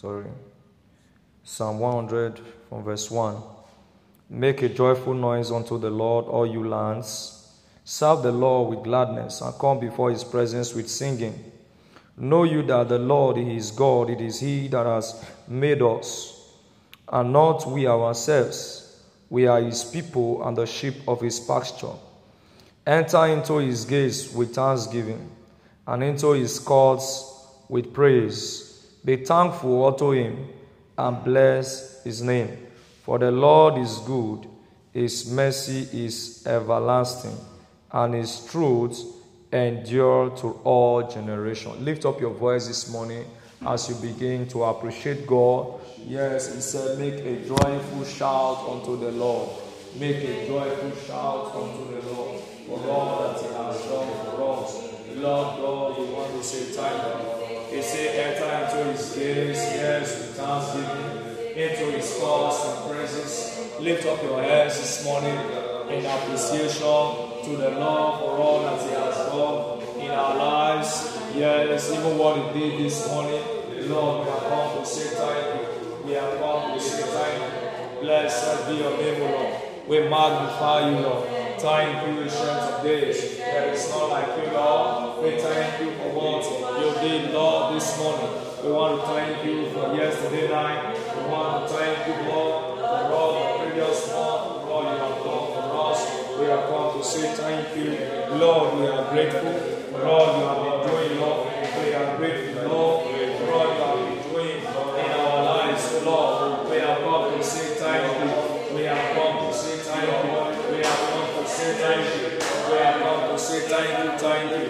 Sorry. Psalm 100 from verse 1. Make a joyful noise unto the Lord, all you lands. Serve the Lord with gladness and come before his presence with singing. Know you that the Lord is God, it is he that has made us, and not we ourselves. We are his people and the sheep of his pasture. Enter into his gates with thanksgiving and into his courts with praise. Be thankful unto him and bless his name. For the Lord is good, his mercy is everlasting, and his truth endure to all generations. Lift up your voice this morning as you begin to appreciate God. Yes, he said, Make a joyful shout unto the Lord. Make a joyful shout unto the Lord for all that he has done for us. Lord God, we want to say thank you. He said, Enter into his gates, yes, with thanksgiving into his courts and praises. Lift up your hands this morning in appreciation to the Lord for all that he has done in our lives. Yes, even what he did this morning. Lord, we have come to say thank you. We have come to say thank you. Blessed be your name, Lord. We magnify you, Lord. Thank you, ancient of days. There is none like you, Lord. We thank you what you did, Lord, this morning. We want to thank you for yesterday night. We want to thank you, Lord, for all the previous month, all you have done for us. We have come to say thank you. Lord, we are grateful for all you have been doing, Lord. We are grateful, Lord, for all you have been doing in our lives, Lord. We have come to say thank you. We have come to say thank you. We have come to say thank you. We have come to say thank you, thank you.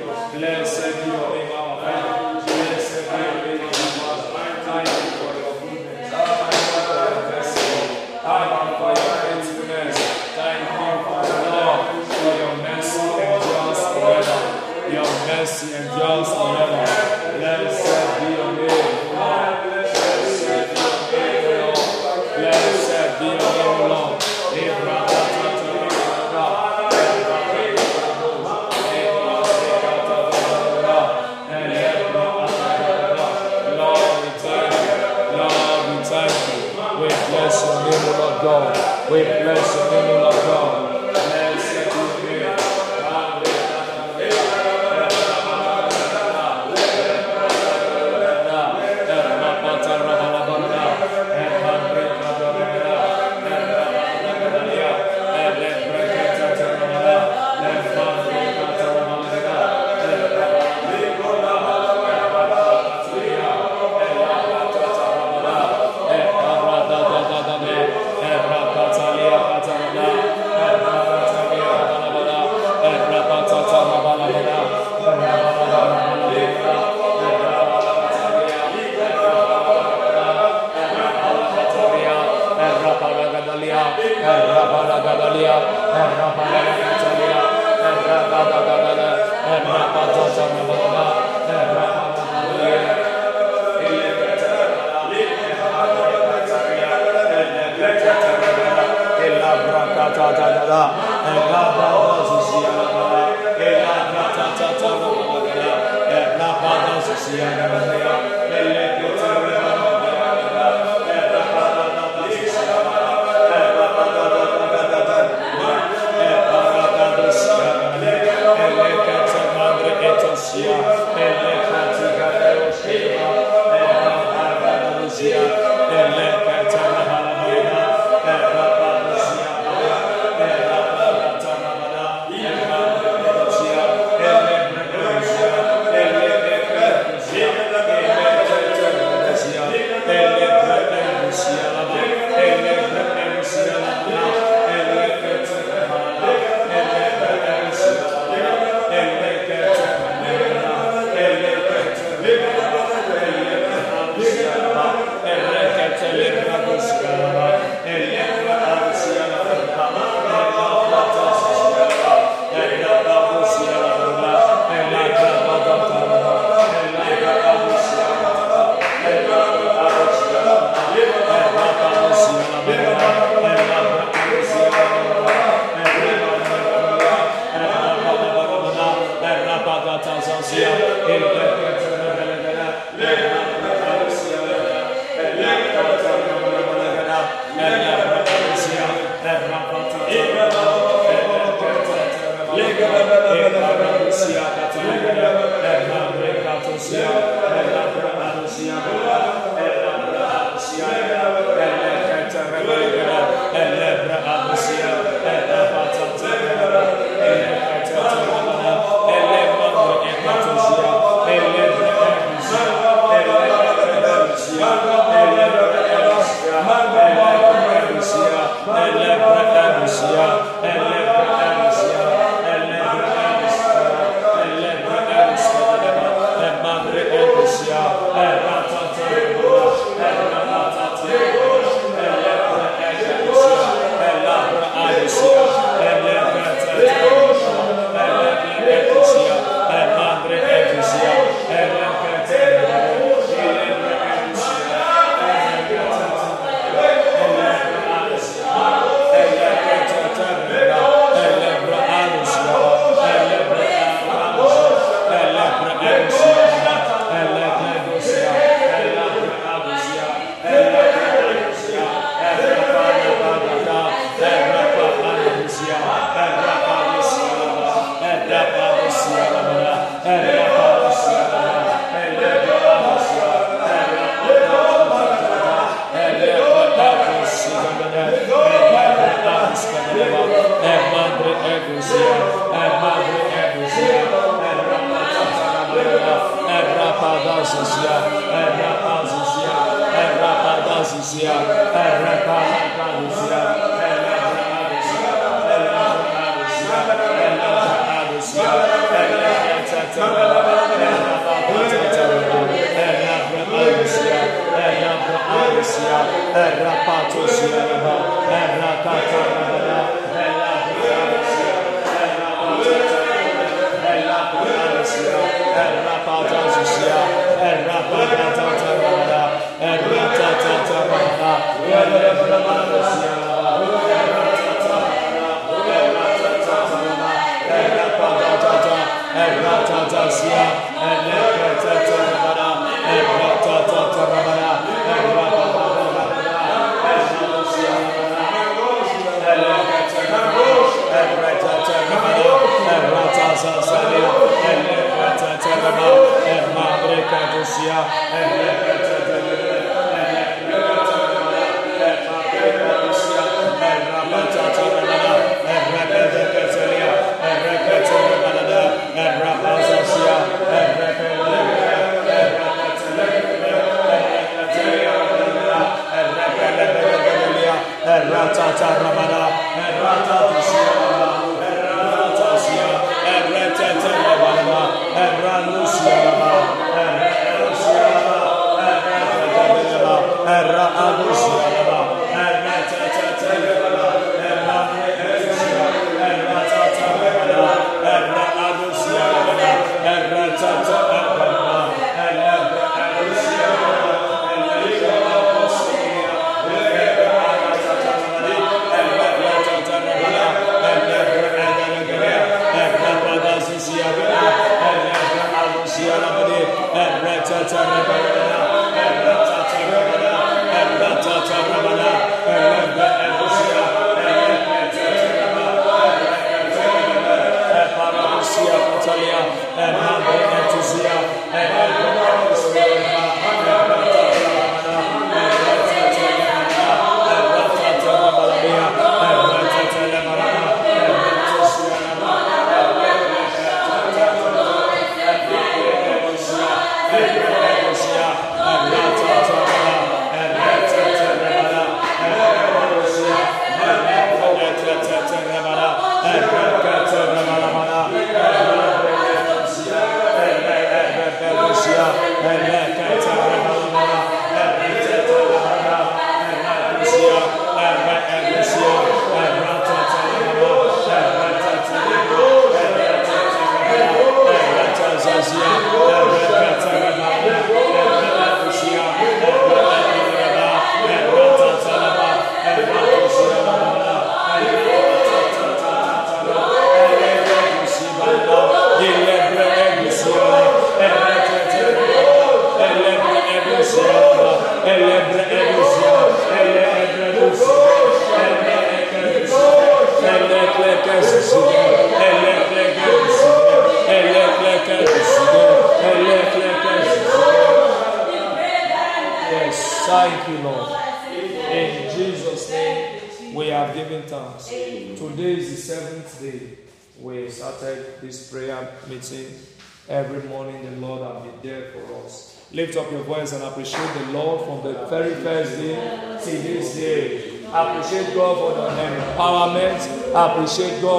said God.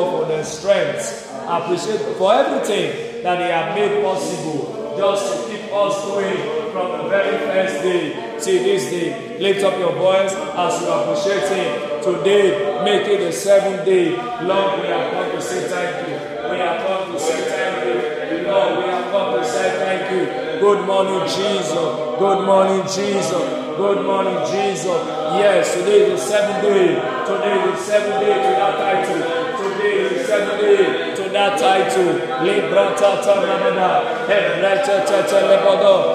Jesu, libra cha cha Hey, hebra cha cha cha lebodo,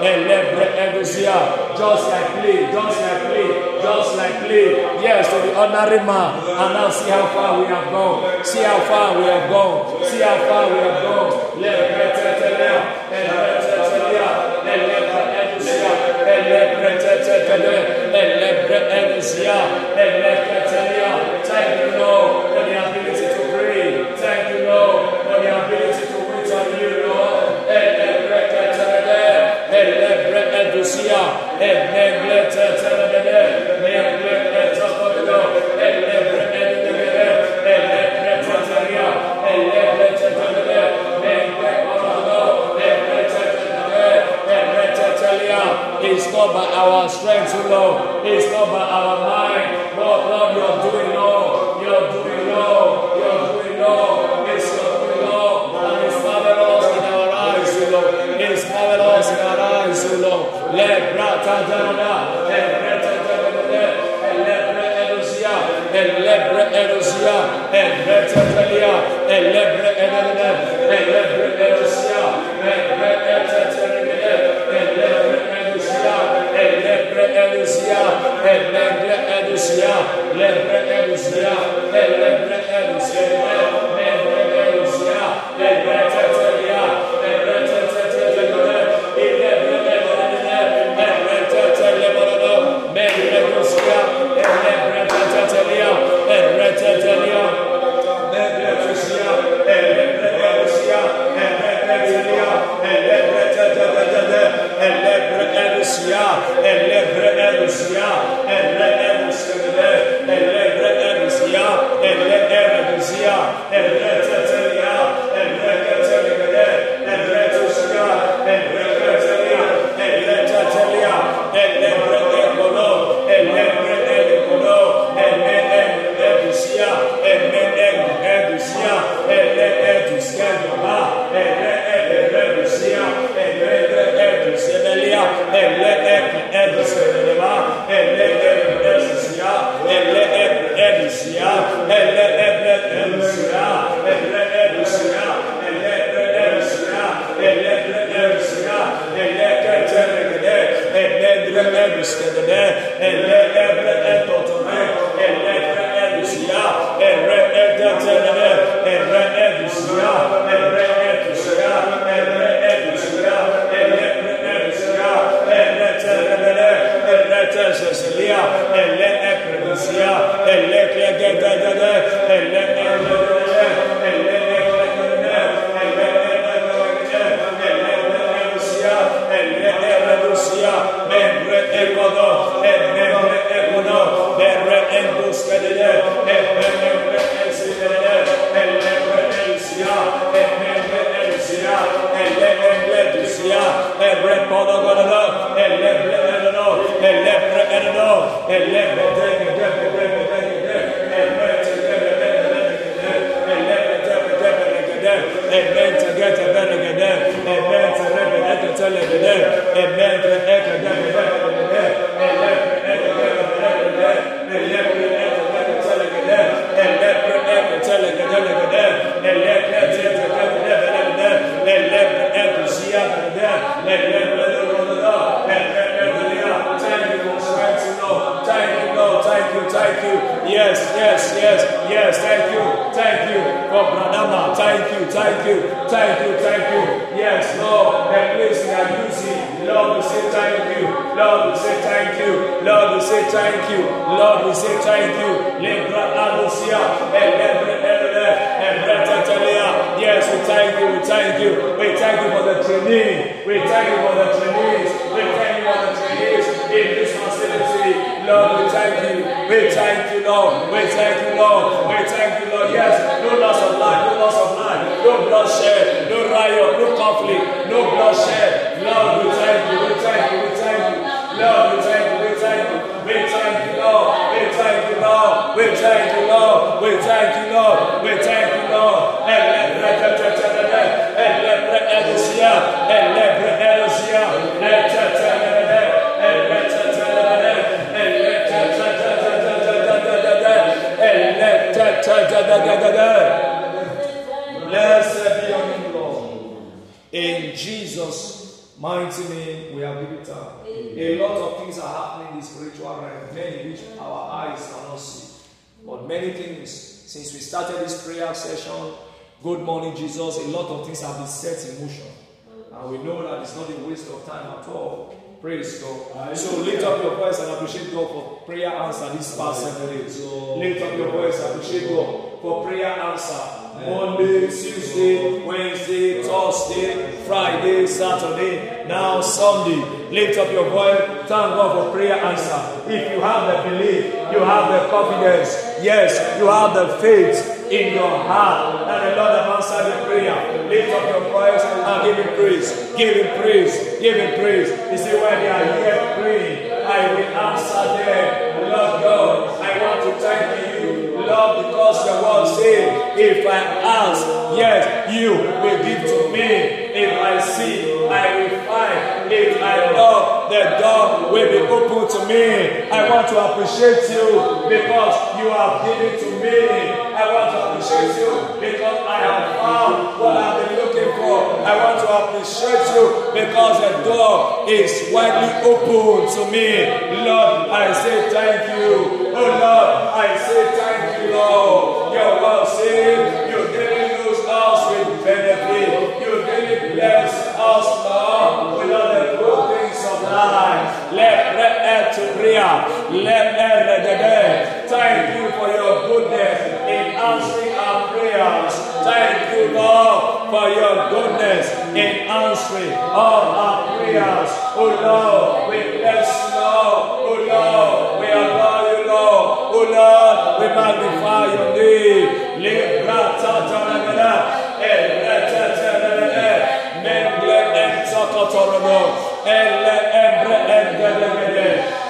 Let every year Just like play, just like play, just like play. Yes, to the ordinary man. And now see how far we have gone. See how far we have gone. See how far we have gone. Elebre Thank you, Lord, for the ability to pray. Thank you, Lord, for the ability to It's things, since we started this prayer session, Good morning, Jesus, a lot of things have been set in motion. And we know that it's not a waste of time at all. Praise God. So lift up your voice and appreciate God for prayer answer this past seven days. Lift up your voice and appreciate God for prayer answer. Monday, Tuesday, Wednesday, Thursday, Friday, Saturday, now Sunday. Lift up your voice. Thank God for prayer answer. If you have the belief, you have the confidence. Yes, you have the faith in your heart and the Lord have answered your prayer. Lift up your voice and give him praise. Give him praise. Give him praise. You see, when they are here praying, I will answer them. Lord God, I want to thank you, Lord, because your word said, if I ask, yes, you will give to me. If I see, I will find. If I knock, the door will be open to me. I want to appreciate you because you have given to me. I want to appreciate you because I have found what I've been looking for. I want to appreciate you because the door is widely open to me. Lord, I say thank you. Oh Lord, I say thank you, Lord. Your word says you didn't use us with benefit. You didn't bless us, Lord, life. Thank you for your goodness in answering our prayers. Thank you, Lord, for your goodness in answering all our prayers. Oh Lord, we bless you, Lord. Oh Lord, we adore you, Lord. Oh Lord, we magnify your name. Mengle en sokotorono, elle embre endelemede,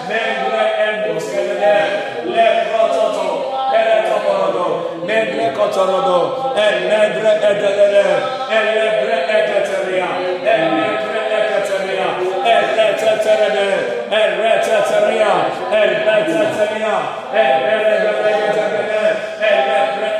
membre endoskelede, levratato, ele taparado, membre katarado, ellebre edelere, ellebre edeteria, ellebre edeteria, elleteterede, elleteteria, elleteteria, ellebre edeteria, ellebre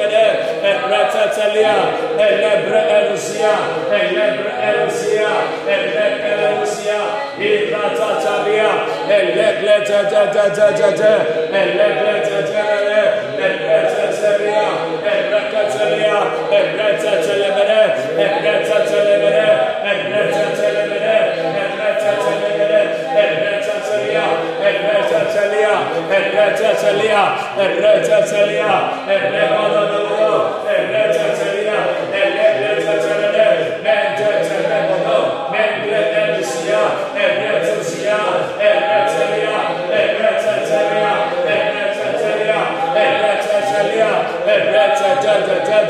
Medre edelele, Elebre eketeria, Elebre eketeria, Eleteterede, Eleteteria, Eleteteria, Elebre eketeria, Elebre eketeria, Elebre edelele, Eleteteria, Eleteteria, Eleteteria, Eleteteria, Eleteteria, Eleteteria,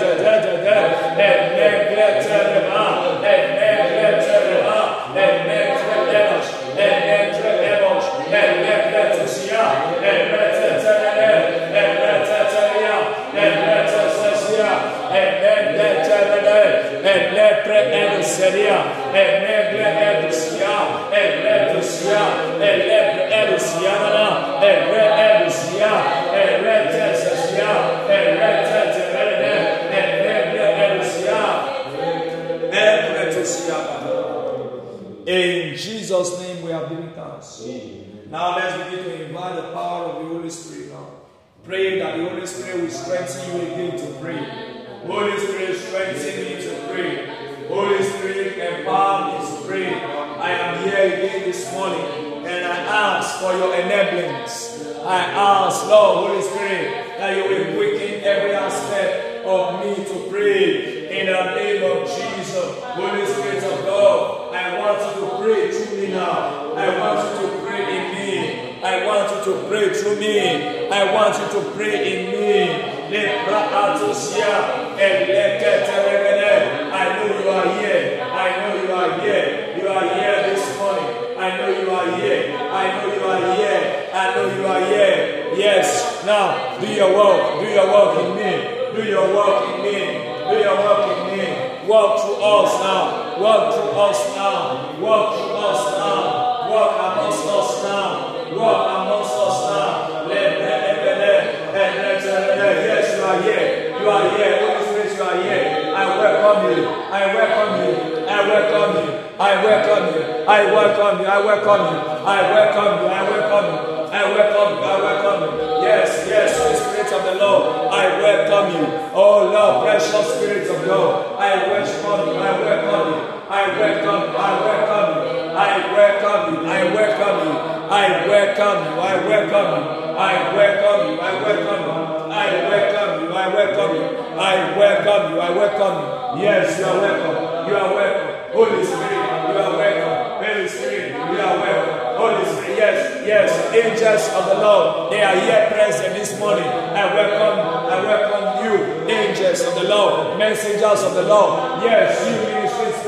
In Spirit will strengthen you again to pray. Holy Spirit, strengthen me to pray. Holy Spirit, empower me to pray. I am here again this morning and I ask for your enablings. I ask, Lord, Holy Spirit, that you will quicken every aspect of me to pray in the name of Jesus. Holy Spirit of God, I want you to pray through me now. I want you to. I want you to pray through me. I want you to pray in me. I know you are here. I know you are here. You are here this morning. I know you are here. I know you are here. I know you are here. Yes. Now do your work. Do your work in me. Do your work in me. Do your work in me. Work through us now. Work through us now. Work through us now. Work amongst us now. I welcome you. I welcome you. I welcome you. I welcome you. I welcome you. I welcome you. I welcome you. I welcome you. I welcome you. I welcome you. Yes, yes, Holy Spirit of the Lord. I welcome you. Oh Lord, precious Spirit of God. I welcome you. I welcome you. I welcome you. I welcome you. I welcome you. I welcome you. I welcome you. I welcome you. I welcome you. I welcome you. I welcome you. I welcome you. I welcome you. I welcome you. Yes, you are welcome. You are welcome. Holy Spirit, you are welcome. Holy Spirit, you are welcome. Holy Spirit, yes, yes. Angels of the Lord, they are here present this morning. I welcome, I welcome you, angels of the Lord, messengers of the Lord. Yes, you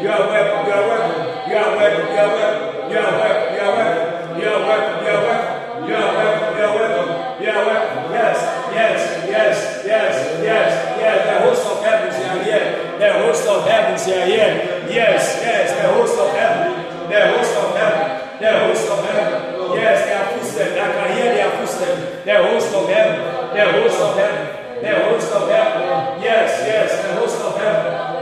You are welcome. You are welcome. You are welcome. You are welcome. You are welcome. You are welcome. You are welcome. You are welcome. You are welcome. You are welcome. You are welcome. Yes. Yes. Yes. Yes. Yes. Yes. The host of heavens are here. The host of heavens are here. Yes, yes, the host of heaven, the host of heaven, the host of heaven. Yes, their footsteps, I can hear. The host of heaven, the host of heaven, the host of heaven. Yes, yes, the host.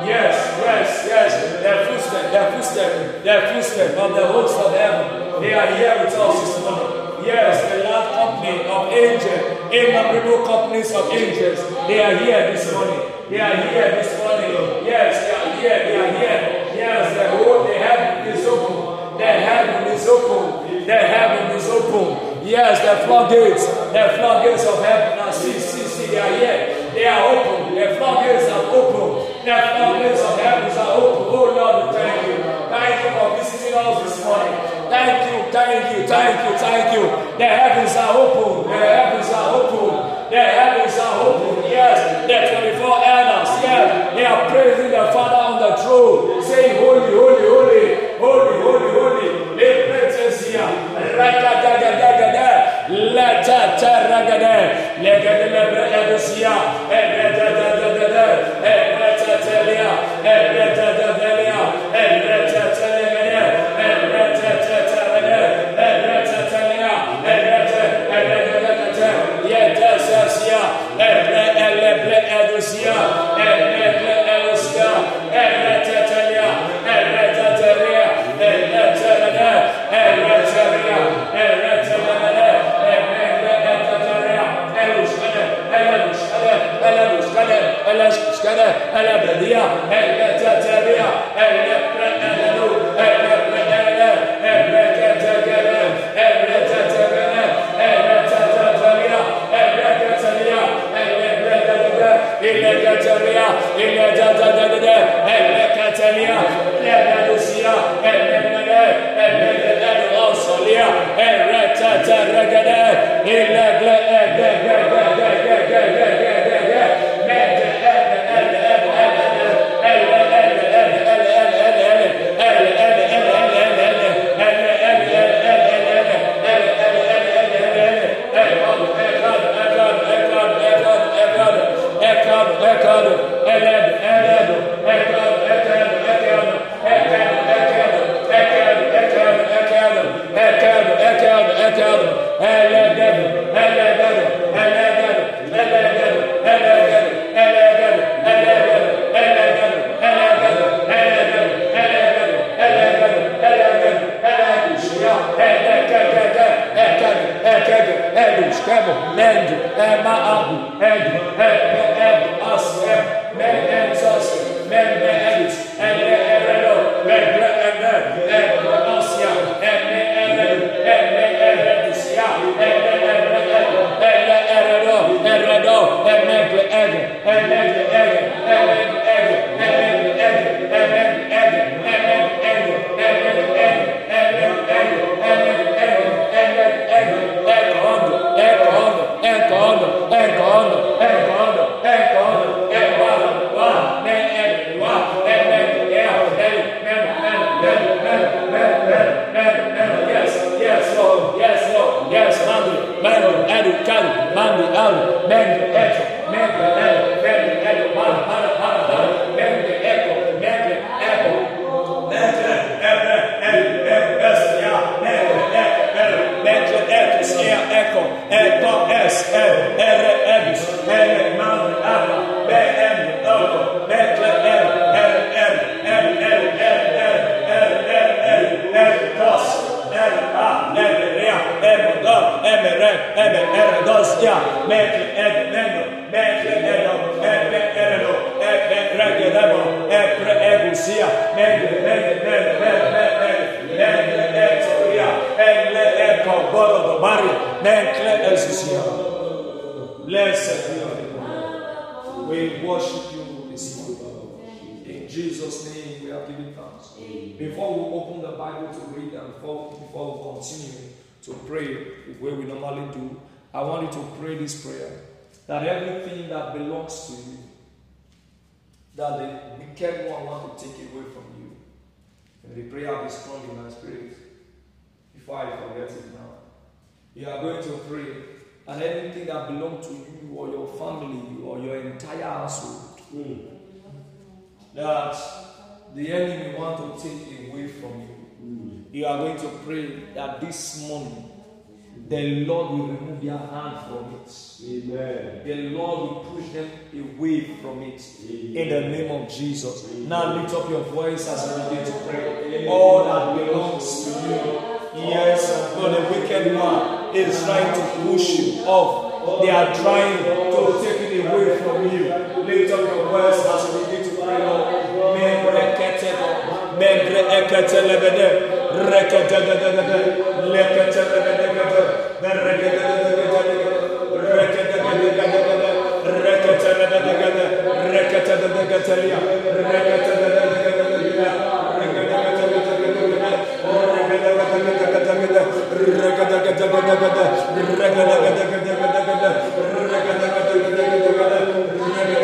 Yes, yes, yes, their footsteps, their footsteps, their footsteps of the host of heaven. They are here with us this morning. Yes, the last company of angels, innumerable companies of angels. They are here this morning. They are here this morning. Yes, they are here. They are here. Yes, the whole the heaven is open. The heaven is open. The heaven is open. Yes, the floodgates, the floodgates of heaven. Now see, see, see, they are here. They are open. The floodgates are open. Floodgates of heaven are open. Oh Lord, thank you. Thank you for visiting us this morning. Thank you, thank you, thank you, thank you. The heavens are open. The heavens are open. The heavens are open. Yes, the 24 elders. Yes, they are praising the Father on the throne saying, Holy, holy, holy, holy, holy, holy. Lepretesia, Ragagadagada, Latata Ragada, Ela bradia, ela tataria, ela Hallelujah. this morning. In Jesus' name, we are giving thanks. Before we open the Bible to read and before, before we continue to pray the way we normally do, I want you to pray this prayer that everything that belongs to you, that the wicked one wants to take away from you. And the prayer be strong in my spirit. Before I forget it now, you are going to pray, and anything that belongs to you or your family or your entire household Mm. That the enemy want to take away from you. Mm. You are going to pray that this morning the Lord will remove their hand from it. Amen. The Lord will push them away from it. Amen. In the name of Jesus. Amen. Now lift up your voice as we begin to pray. All that belongs to you. Yes, for the wicked one is trying to push you off. They are trying to take it away from you. spirit of your words as we begin to pray, Lord. Membre ekete lebede, rekete de de de de, lekete de de de de de, rekete de de de de de, rekete de de de de de, rekete de de de de de, rekete de de de de de, rekete de de de de de. Rekete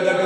когда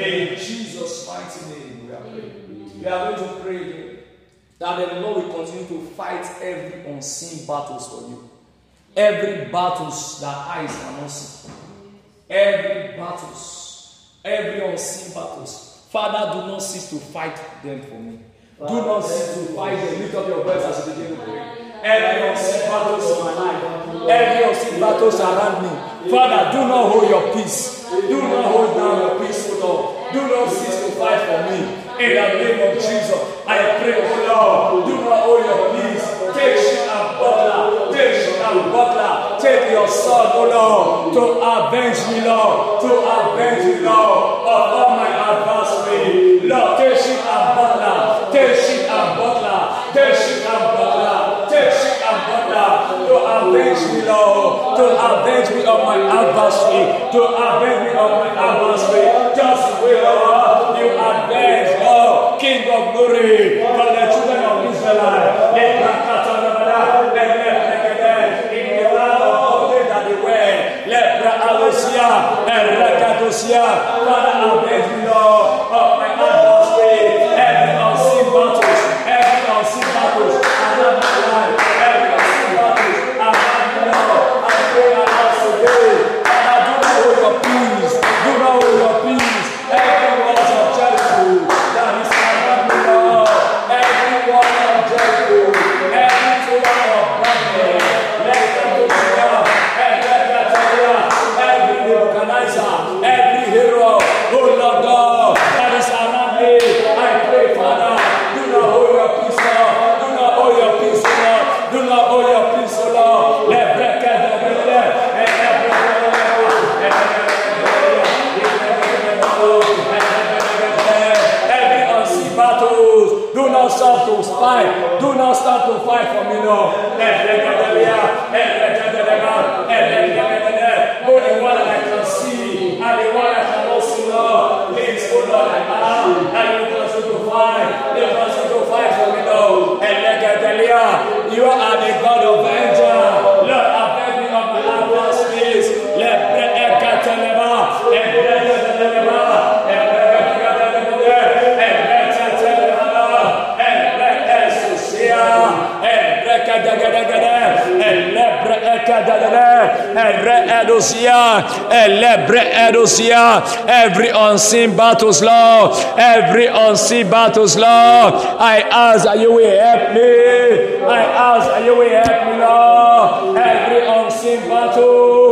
in Jesus' mighty name, we are praying. We are going to pray that the Lord will continue to fight every unseen battles for you. Every battles that eyes cannot see. Every battles, every unseen battles. Father, do not cease to fight them for me. Do not cease to fight them. Lift up your voice as you begin to pray. Every unseen battles in my life, every unseen battles around me. Father, do not hold your peace. Do not hold down your peace, O Lord. Do not cease to fight for me. In the name of Jesus, I pray, O Lord, do not hold your peace. Take and butler. Take and butler. Take your son, O Lord, to avenge me, Lord. To avenge me, Lord, of all my adversary. Lord, take and butler. Take shit avenge me, Lord. To avenge me of my adversary. To avenge me of my adversary. Just way, Lord, you avenge, Lord, King of glory, for the children of Israel. Let and Father, avenge me, pueblo, el Every unseen battles, Lord. Every unseen battles, Lord. I ask that you will help me. I ask that you will help me, Lord. Every unseen battle,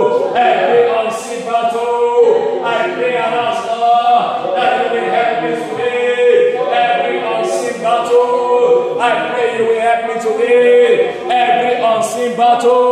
ambacho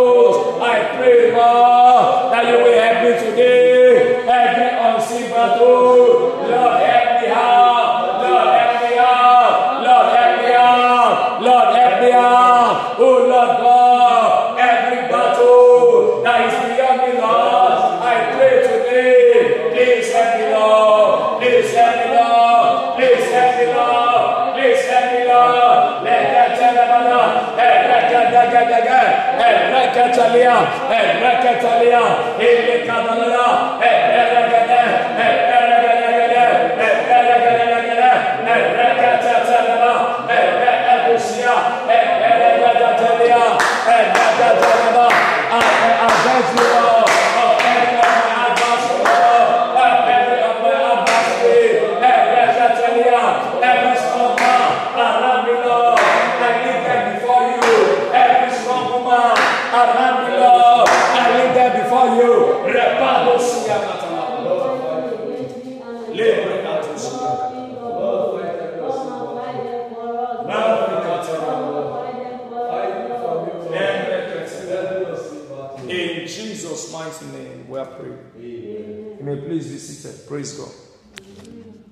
Praise God.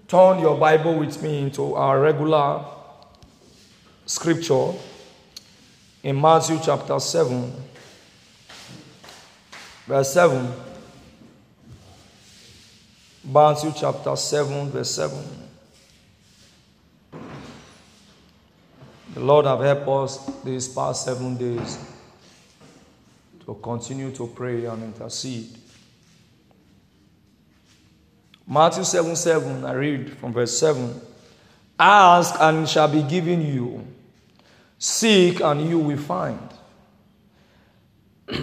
Turn your Bible with me into our regular scripture in Matthew chapter 7, verse 7. Matthew chapter 7, verse 7. The Lord have helped us these past seven days to continue to pray and intercede. Matthew 7 7, I read from verse 7. Ask and it shall be given you. Seek and you will find.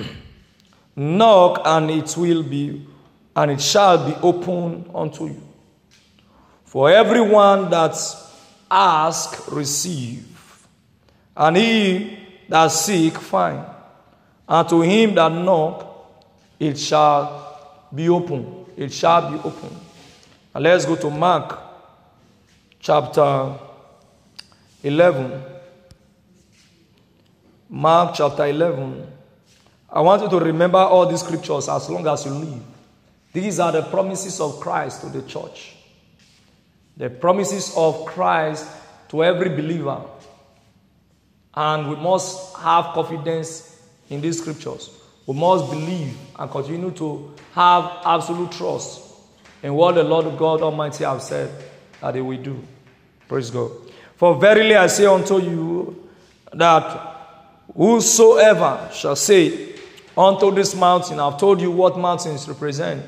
Knock and it will be, and it shall be opened unto you. For everyone that ask, receive. And he that seek, find. And to him that knock, it shall be open. It shall be open. Let's go to Mark chapter 11. Mark chapter 11. I want you to remember all these scriptures as long as you live. These are the promises of Christ to the church. The promises of Christ to every believer. And we must have confidence in these scriptures. We must believe and continue to have absolute trust in what the Lord God Almighty have said that He will do. Praise God. For verily I say unto you that whosoever shall say unto this mountain, I've told you what mountains represent.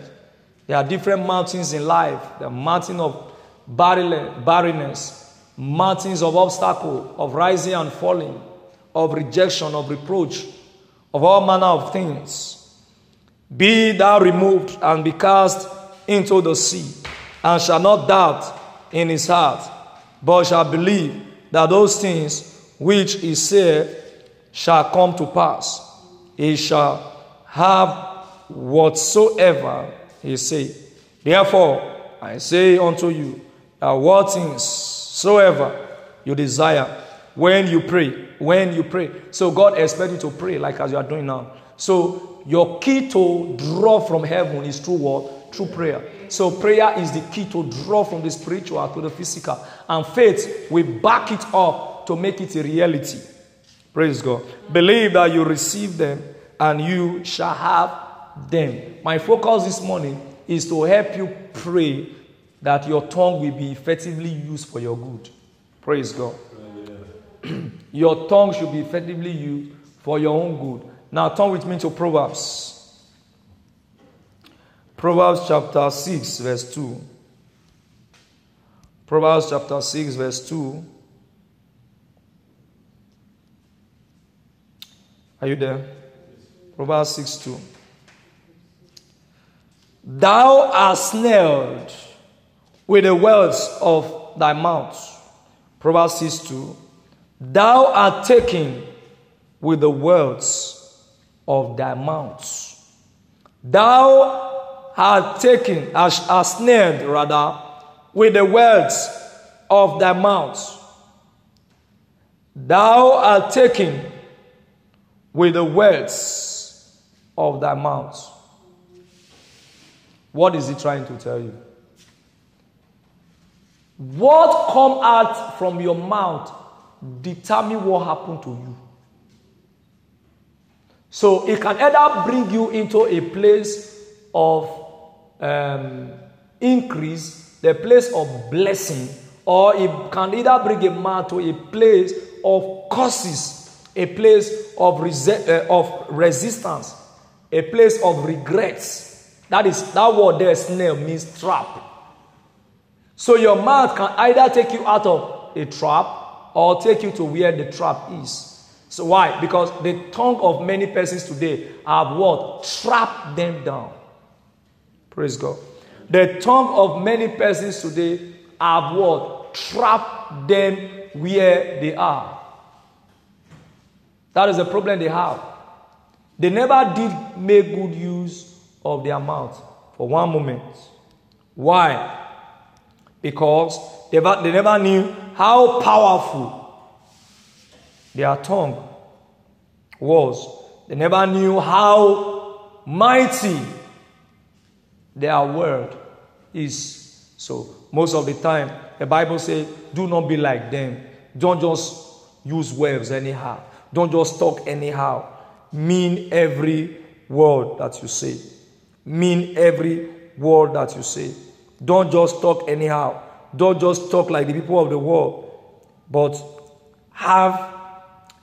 There are different mountains in life. The mountain of barrenness, mountains of obstacle, of rising and falling, of rejection, of reproach, of all manner of things. Be thou removed and be cast into the sea, and shall not doubt in his heart, but shall believe that those things which he said shall come to pass. He shall have whatsoever he say. Therefore, I say unto you that what things soever you desire when you pray, when you pray. So God expects you to pray like as you are doing now. So your key to draw from heaven is through what? Through prayer. So prayer is the key to draw from the spiritual to the physical. And faith will back it up to make it a reality. Praise God. Believe that you receive them and you shall have them. My focus this morning is to help you pray that your tongue will be effectively used for your good. Praise God. your tongue should be effectively used for your own good. Now turn with me to Proverbs. Proverbs chapter 6, verse 2. Proverbs chapter 6, verse 2. Are you there? Proverbs 6 2. Thou art snared with the words of thy mouth. Proverbs 6 2. Thou art taken with the words of thy mouth. Thou art taken, as, as snared rather, with the words of thy mouth. Thou art taken with the words of thy mouth. What is he trying to tell you? What come out from your mouth determine what happened to you. So it can either bring you into a place of um, increase the place of blessing, or it can either bring a man to a place of curses, a place of, resi- uh, of resistance, a place of regrets. That is that word there, snail means trap. So your mouth can either take you out of a trap or take you to where the trap is. So why? Because the tongue of many persons today have what? Trapped them down. Praise God. The tongue of many persons today have what? Trapped them where they are. That is the problem they have. They never did make good use of their mouth for one moment. Why? Because they never, they never knew how powerful their tongue was. They never knew how mighty their word is. So, most of the time, the Bible says, do not be like them. Don't just use words anyhow. Don't just talk anyhow. Mean every word that you say. Mean every word that you say. Don't just talk anyhow. Don't just talk like the people of the world, but have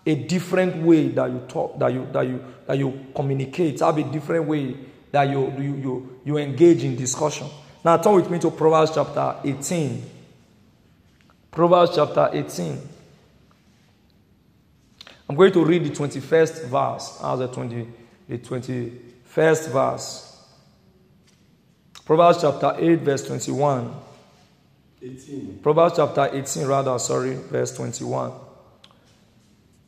a different way that you talk, that you that you that you communicate. Have a different way that you you you, you engage in discussion. Now turn with me to Proverbs chapter 18. Proverbs chapter 18. I'm going to read the 21st verse. As the 20, the 21st verse. Proverbs chapter 8, verse 21. 18. Proverbs chapter 18, rather, sorry, verse 21.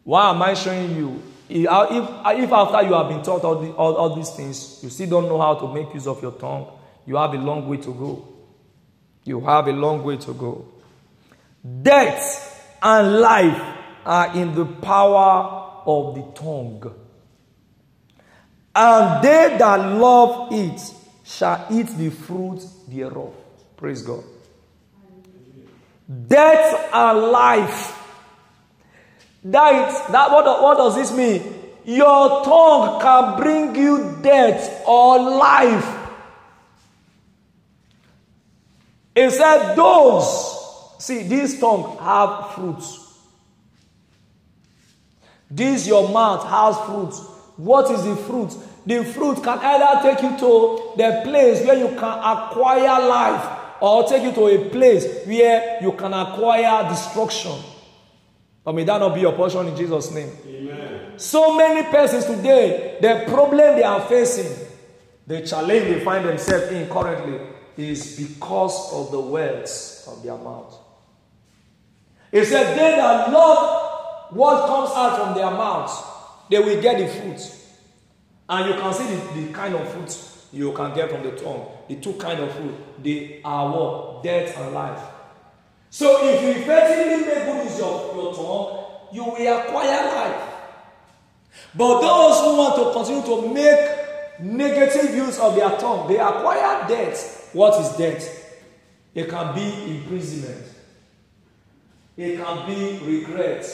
Why am I showing you? If, if after you have been taught all, the, all, all these things, you still don't know how to make use of your tongue, you have a long way to go. You have a long way to go. Death and life are in the power of the tongue. And they that love it shall eat the fruit thereof. Praise God. Death and life. That, that what, what does this mean? Your tongue can bring you death or life. It said, Those, see, this tongue have fruits. This your mouth has fruits. What is the fruit? The fruit can either take you to the place where you can acquire life or take you to a place where you can acquire destruction. But may that not be your portion in Jesus' name. Amen. So many persons today, the problem they are facing, the challenge they find themselves in currently, is because of the words of their mouth. It said, They that love what comes out from their mouths, they will get the fruit. And you can see the, the kind of fruit you can get from the tongue. The two kind of fruit, they are what? Death and life. So if you effectively make good use of your tongue, you will acquire life. But those who want to continue to make negative use of their tongue, they acquire death. What is death? It can be imprisonment. It can be regret.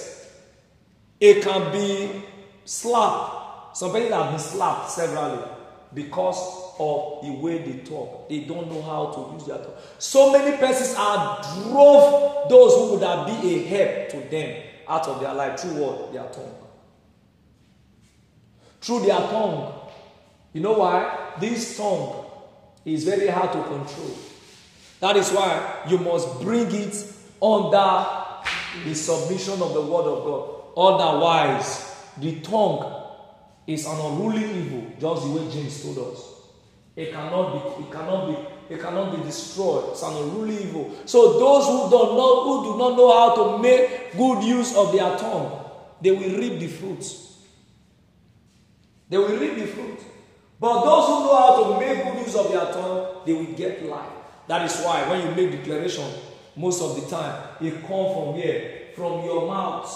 It can be slap. Some people have been slapped severally because of the way they talk. They don't know how to use their tongue. So many persons are drove those who would have been a help to them out of their life through what? Their tongue. Through their tongue. You know why? This tongue is very hard to control. That is why you must bring it under the submission of the word of God. Otherwise, the tongue is an unruly evil, just the way James told us. It cannot be, it cannot be, it cannot be destroyed. It's an unruly evil. So those who don't know, who do not know how to make good use of their tongue, they will reap the fruits. They will reap the fruit. But those who know how to make good use of their tongue, they will get life. That is why when you make declaration, most of the time, it comes from here, From your mouth.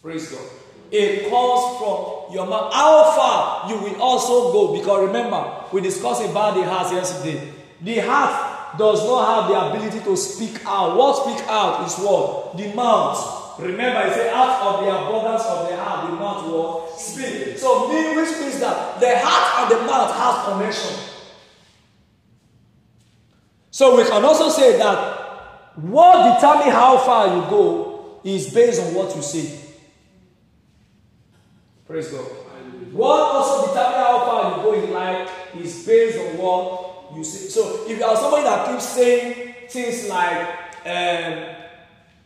Praise God. It comes from your mouth. How far you will also go. Because remember, we discussed about the heart yesterday. The heart does not have the ability to speak out. What speak out is what? The mouth. Remember, it said, out of the abundance of the heart, the mouth will speak. So, which means that the heart and the mouth have connection. So we can also say that what determines how far you go is based on what you say. Praise God. What also determines how far you go in life is based on what you say. So if you are somebody that keeps saying things like, um,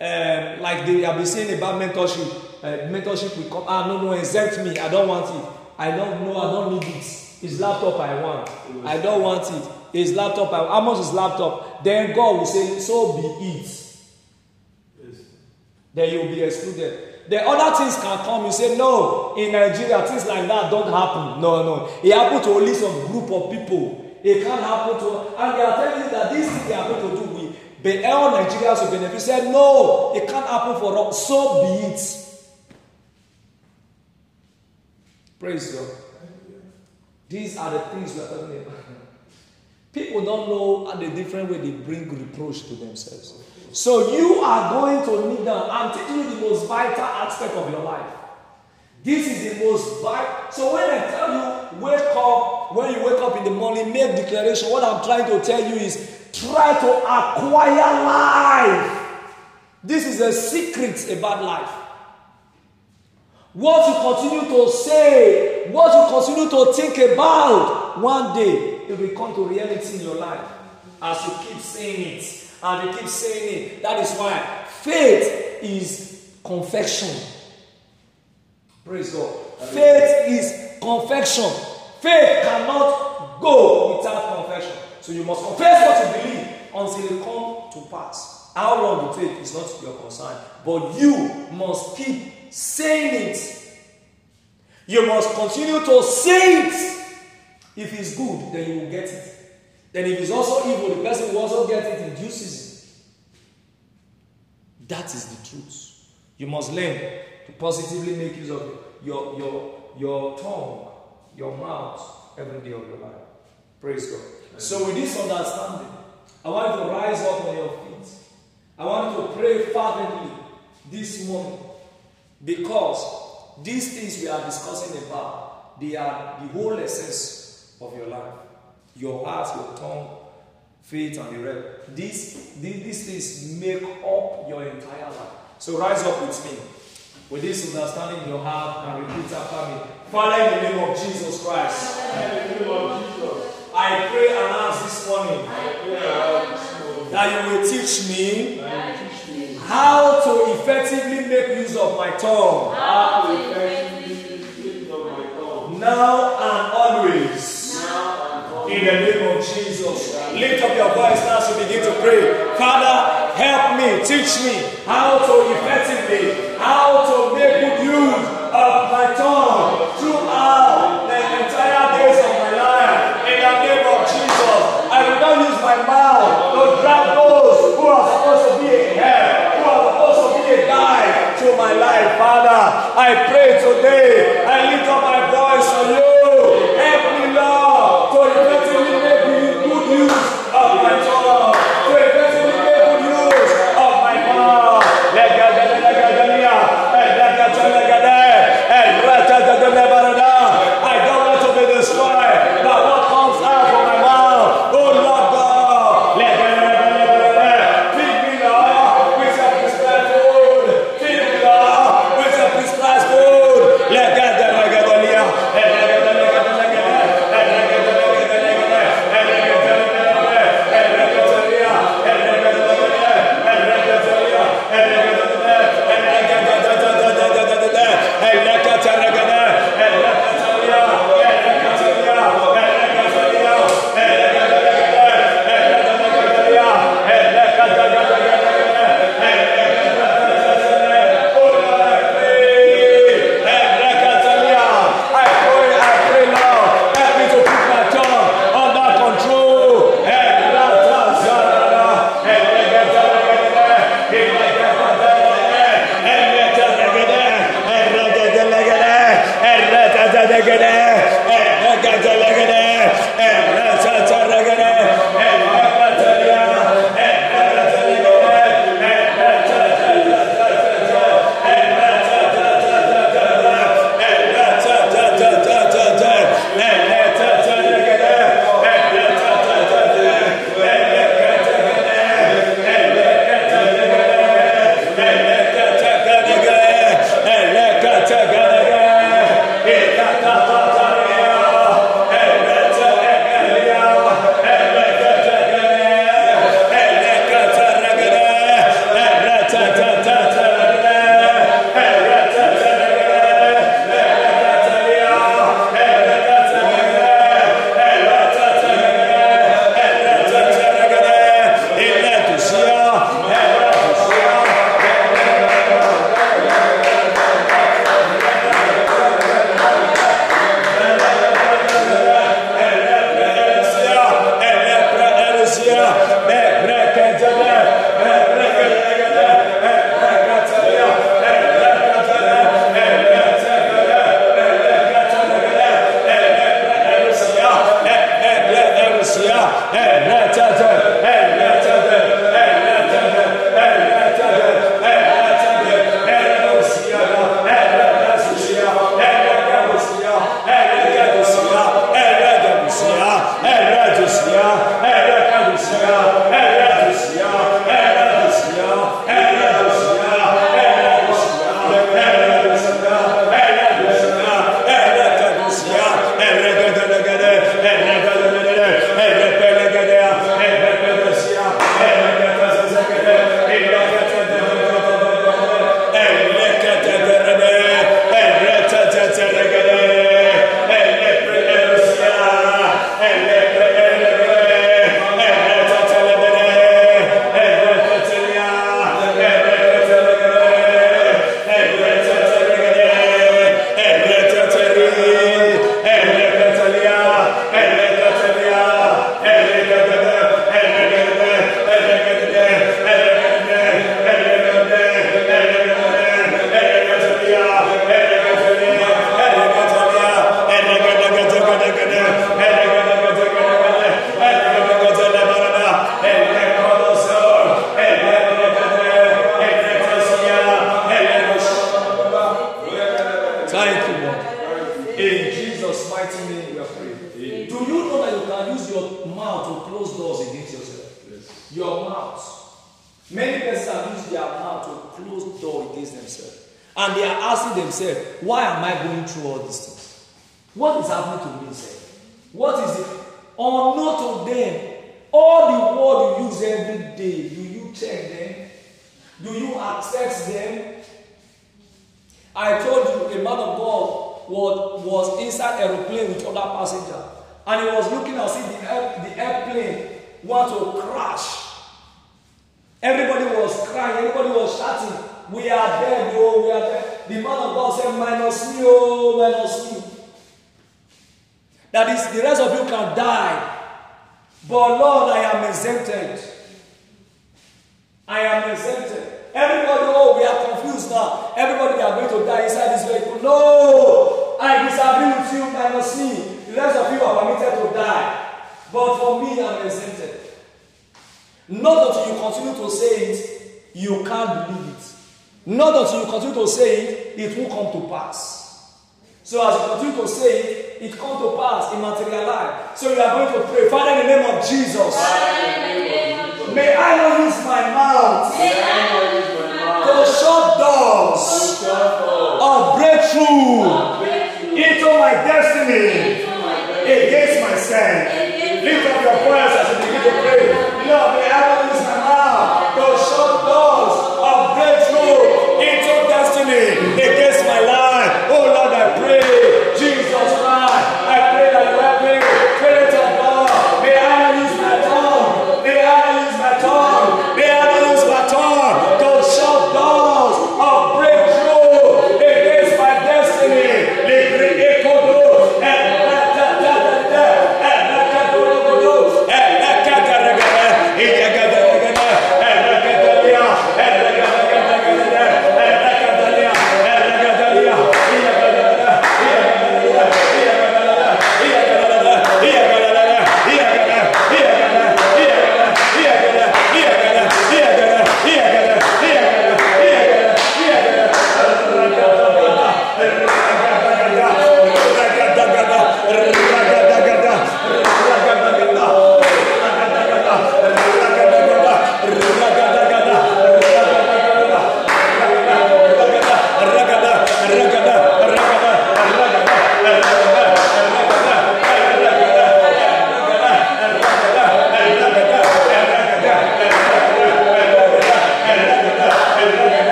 um, like they have been saying about mentorship, uh, mentorship will come. Ah, no, no, exempt me. I don't want it. I don't know. I don't need it. It's laptop I want. I don't want it. It's laptop. I, how much is laptop? Then God will say, so be it. Then you'll be excluded. The other things can come. You say, no, in Nigeria, things like that don't happen. No, no. It happened to only some group of people. It can't happen to, and they are telling you that this thing they are going to do with, but all Nigerians will benefit. Said, no, it can't happen for us. So be it. Praise God. These are the things we are talking about. People don't know the different way they bring reproach to themselves. So you are going to need them. I'm teaching you the most vital aspect of your life. This is the most vital. So when I tell you wake up, when you wake up in the morning, make declaration. What I'm trying to tell you is try to acquire life. This is a secret about life. What you continue to say, what you continue to think about, one day it will come to reality in your life. As you keep saying it, and they keep saying it. That is why faith is confession. Praise God. Faith is confession. Faith cannot go without confession. So you must confess what you believe until it come to pass. How long it takes is not your concern. But you must keep saying it. You must continue to say it. If it's good, then you will get it. Then if it's also evil, the person who also get it induces season. That is the truth. You must learn to positively make use of your, your, your tongue, your mouth, every day of your life. Praise God. So with this understanding, I want you to rise up on your feet. I want you to pray fervently this morning because these things we are discussing about, they are the whole essence of your life. Your heart, your tongue, faith, and the rest. These, these, these things make up your entire life. So rise up with me. With this understanding in your heart and repeat after me. Father, in the name of Jesus Christ. I pray and ask this morning that you will teach me how to effectively make use of my tongue. Now and always. In the name of Jesus. Lift up your voice now to begin to pray. Father, help me, teach me how to effectively, how to make good use of my tongue throughout the entire days of my life. In the name of Jesus, I will not use my mouth to drag those who are supposed to be a heir, who are supposed to be a guide to my life. Father, I pray today,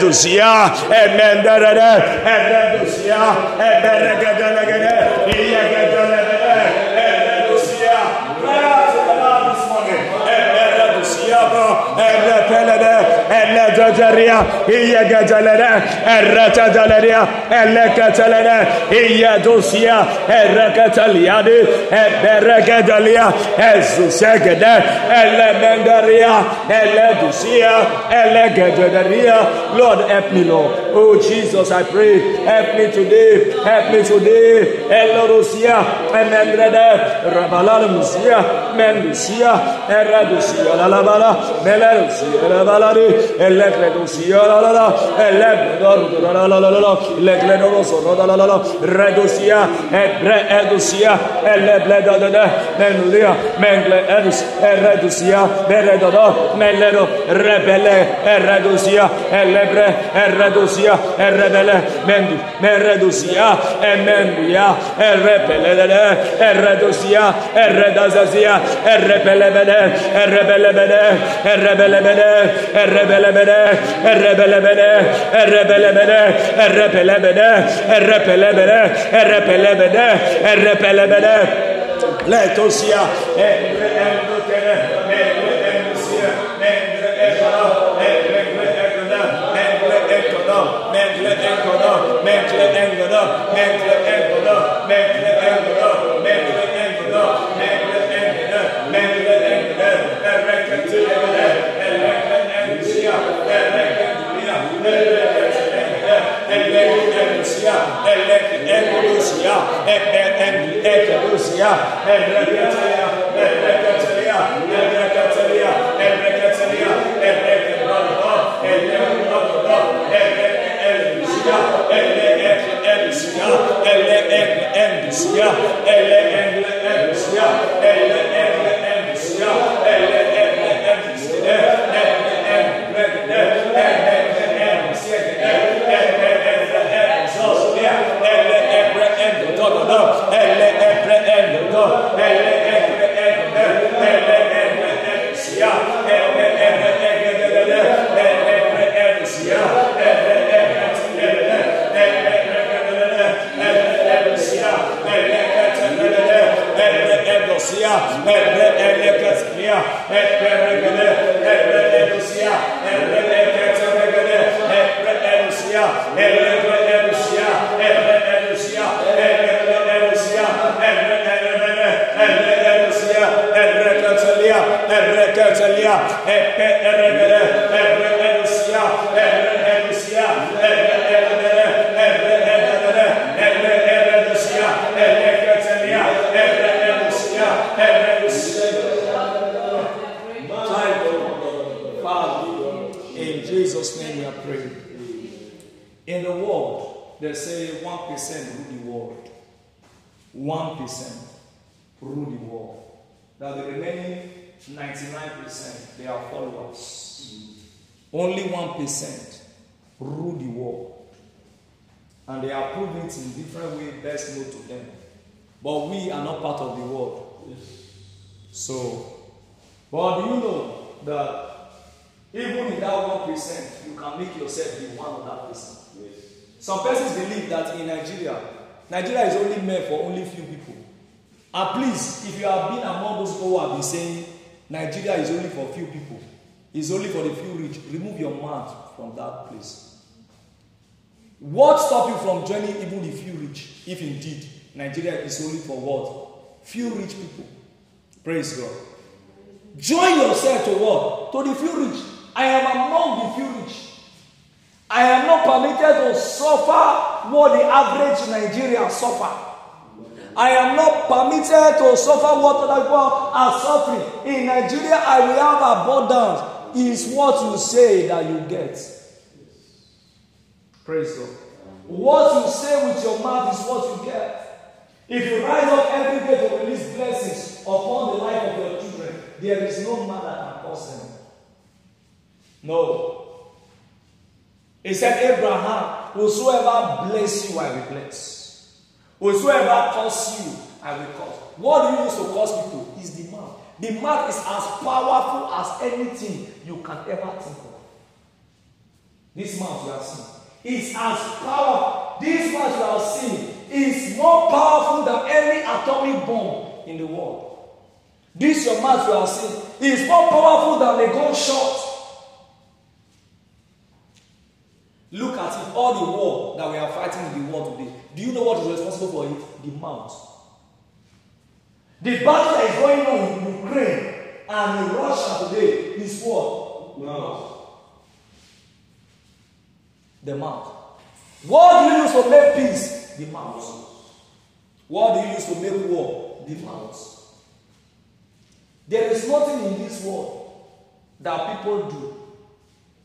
Ebedusia, Amen. Amen. Amen. Amen. Amen. Amen. Amen. Amen. Lord, help me, Lord. Oh, Jesus, I pray. Help me today. Help me today. Elle dosya, emengrede, rabalalım siya, mendusya, erre dosya, lalabala melerusi elevalari elekledusi alala elebedorudu alala elekledorusu alala redusia ebre edusia elebledadede menulia mengle edus eredusia beredodo melero rebele eredusia elebre eredusia erebele mendu meredusia emendia erebelele eredusia eredazazia erebelebede erebelebede Erebelebede, Erebelebede, Erebelebede, Erepelebede, Erepelebede, Erepelebede, Erepelebede, Letosia, Erebelebede, Erebelebede, Eketusia, Ebreketea, Ebreketea, Ebreketea, Ebreketea, Ebrekebrada, Ebrekebrada, Ebrekebrada, Ebrekebrada, Ebrekebrada, Ebrekebrada, Ebrekebrada, erekatulebede, erekatulebede, In Jesus' name we are praying. In the world, they say 1% rule the world. 1% rule the world. Now the remaining 99% they are followers. Only 1% rule the world. And they are proving it in different ways best known to them. But we are not part of the world. So, but do you know that even in that one percent, you can make yourself be one of that percent. Some persons believe that in Nigeria, Nigeria is only meant for only few people. And please, if you have been among those people who have been saying Nigeria is only for few people, it's only for the few rich, remove your mouth from that place. What stop you from joining even the few rich, if indeed Nigeria is only for what? Few rich people. Praise God. Join yourself to what? To the few rich. I am among the few rich. I am not permitted to suffer what the average Nigerian suffer. I am not permitted to suffer what other people are suffering. In Nigeria, I will have abundance. Is what you say that you get. Praise God. What you say with your mouth is what you get. If you rise up every day to release blessings upon the life of your children, there is no man that can cause them. No. He said, Abraham, whosoever bless you, I will bless. Whosoever curse you, I will curse. What do you use to curse people? Is the mouth. The mouth is as powerful as anything you can ever think of. This mouth you are seeing is as powerful. This mouth you are seeing is more powerful than any atomic bomb in the world. This your mouth you are seeing is more powerful than a gunshot. Look at it, all the war that we are fighting in the world today. Do you know what is responsible for it? The mouth. The battle that is going on in Ukraine and in Russia today is what? Mouth. The mouth. What do you use to make peace? The mouth. What do you use to make war? The mouth. There is nothing in this world that people do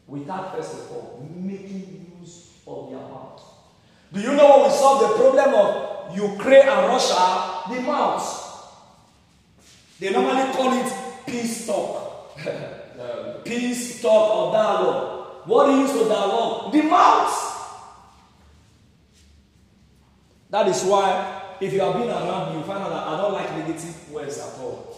without first of all making use of their mouth. Do you know what we solve the problem of Ukraine and Russia? The mouth. They normally call it peace talk. peace talk or dialogue. What do you use for dialogue? The mouth. That is why, if you have been around me, you find out that I don't like negative words at all.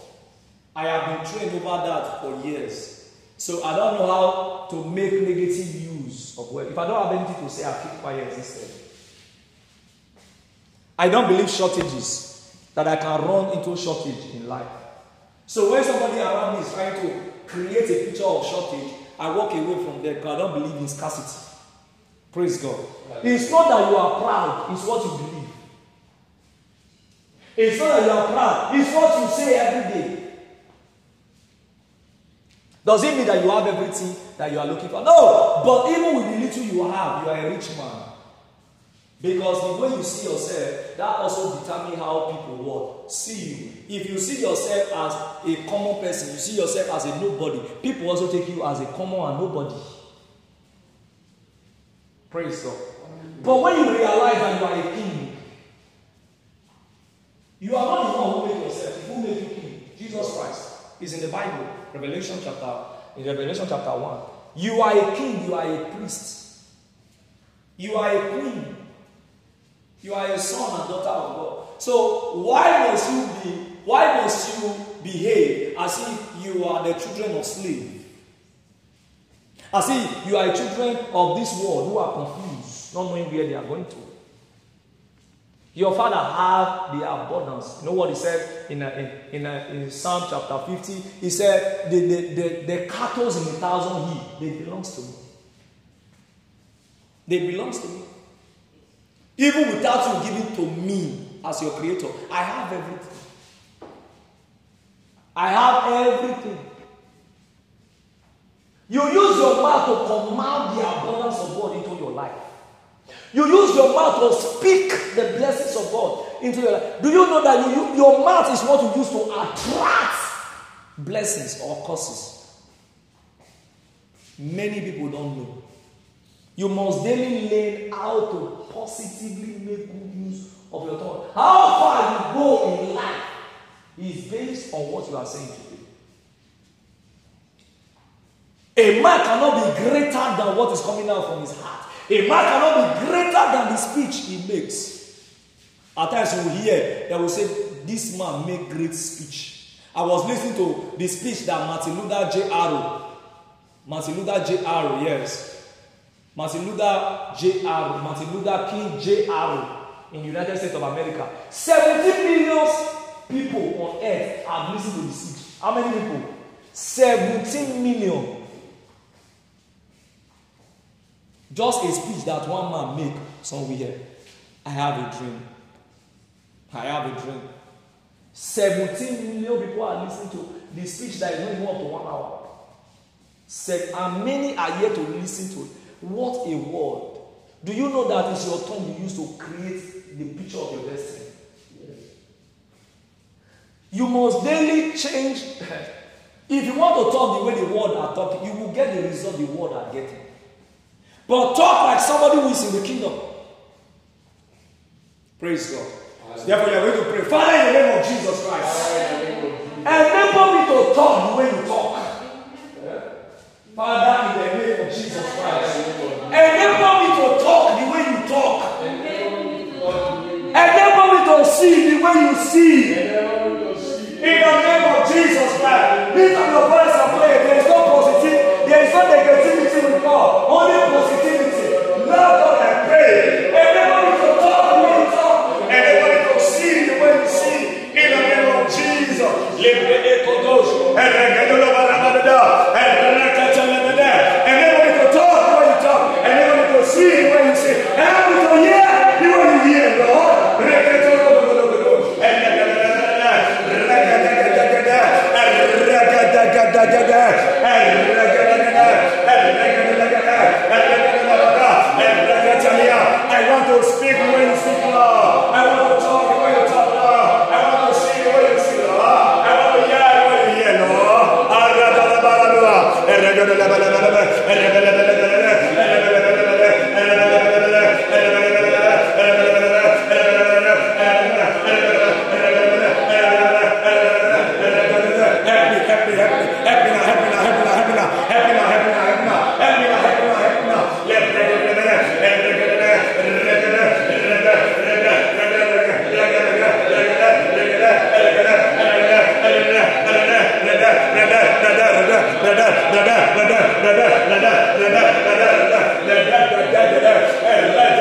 I have been trained over that for years. So I don't know how to make negative use of words. If I don't have anything to say, I keep quiet instead. I don't believe shortages, that I can run into shortage in life. So when somebody around me is trying to create a picture of shortage, I walk away from there because I don't believe in scarcity. Praise God. It's not that you are proud, it's what you believe. It's not that you are proud, it's what you say every day. Does it mean that you have everything that you are looking for? No, but even with the little you have, you are a rich man. Because the way you see yourself, that also determines how people what see you. If you see yourself as a common person, you see yourself as a nobody, people also take you as a common and nobody. Praise God. But when you realize that you are a king, you are not the one who made yourself, who made you king. Jesus Christ is in the Bible, Revelation chapter, in Revelation chapter 1. You are a king, you are a priest, you are a queen, you are a son and daughter of God. So why must you be, why must you behave as if you are the children of slave? As if you are children of this world who are confused, not knowing where they are going to. Your father have the abundance. You know what he said in, uh, in, in, uh, in Psalm chapter 50? He said, The, the, the, the cattle in a thousand heap, they belongs to me. They belongs to me. Even without you giving to me as your creator, I have everything. I have everything. You use your mouth to command the abundance of God into your life. You use your mouth to speak the blessings of God into your life. Do you know that you, your mouth is what you use to attract blessings or curses? Many people don't know. You must daily learn how to positively make good use of your tongue. How far you go in life is based on what you are saying today. A man cannot be greater than what is coming out from his heart. A man cannot be greater than the speech he makes. At times you will hear, they will say, This man make great speech. I was listening to the speech that Martin Luther J. Arrow, Martin Luther J. Arrow, yes. Martin Luther J. Arrow, Martin Luther King J. Arrow in the United States of America. 17 million people on earth have listened to the speech. How many people? 17 million. Just a speech that one man make somewhere. I have a dream. I have a dream. 17 million people are listening to the speech that is not up to one hour. And many are yet to listen to it. What a word. Do you know that it's your tongue you use to create the picture of your destiny? Yes. You must daily change. if you want to talk the way the world are talking, you will get the result the world are getting. But talk like somebody who is in the kingdom. Praise God. Therefore, you are going to pray. Father, in the name of Jesus Christ. Enable me to talk the way you talk. Father, in the name of Jesus Christ. Enable me to talk the way you talk. Enable me to see the way you see. In the name of Jesus Christ. Lift up your voice and pray. There is no positive, there is no negativity with God. Only positivity. Lord God, I pray. Enable me to talk the way you talk. Enable me to see the way you see. In the name of Jesus. Libre ekodos. Eregedolo barabadada. Erekatelebede. Enable me to see the way you see. Enable and that,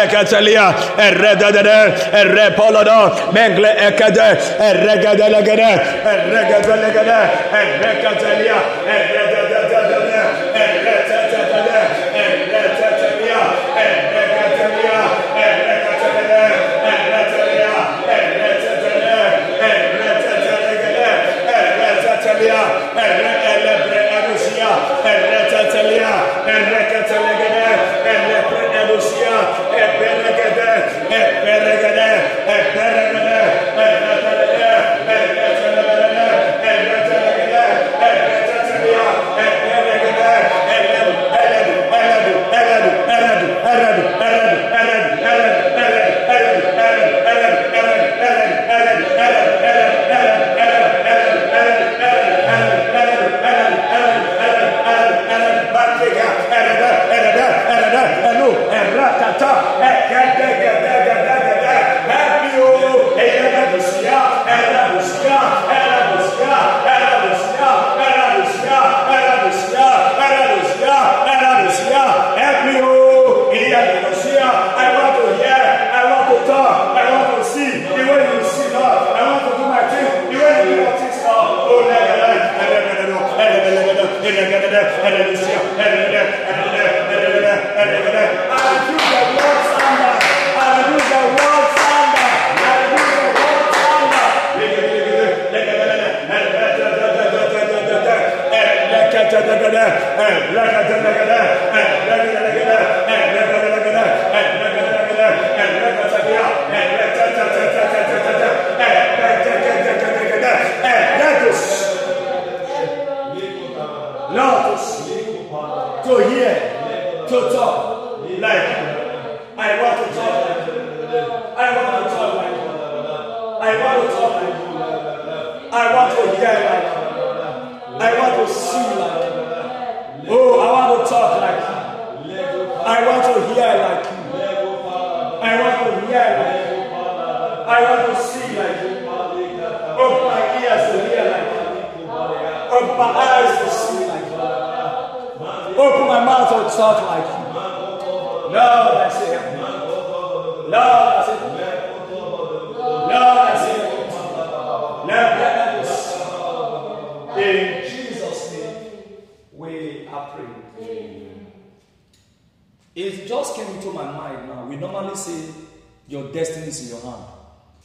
rekatalia errededede errepolodo mengle ekede erregedelegede erregedelegede errekatalia errededede erretetetede erretetelia errekatalia errekatede erretelia erretetede erretetelegede erretetelia erreelebre erusia erretetelia erreketelegede errebre erusia பெருகத பெருகத I want to talk like I want to hear like you. I want to see like you. Oh, I want to talk like you. I want to hear like you. I want to hear like you. I want to see like you. Open my ears to hear like you. Open my eyes to see like you. Open my mouth to talk like you. Lord, I say. Lord, your destiny is in your hand.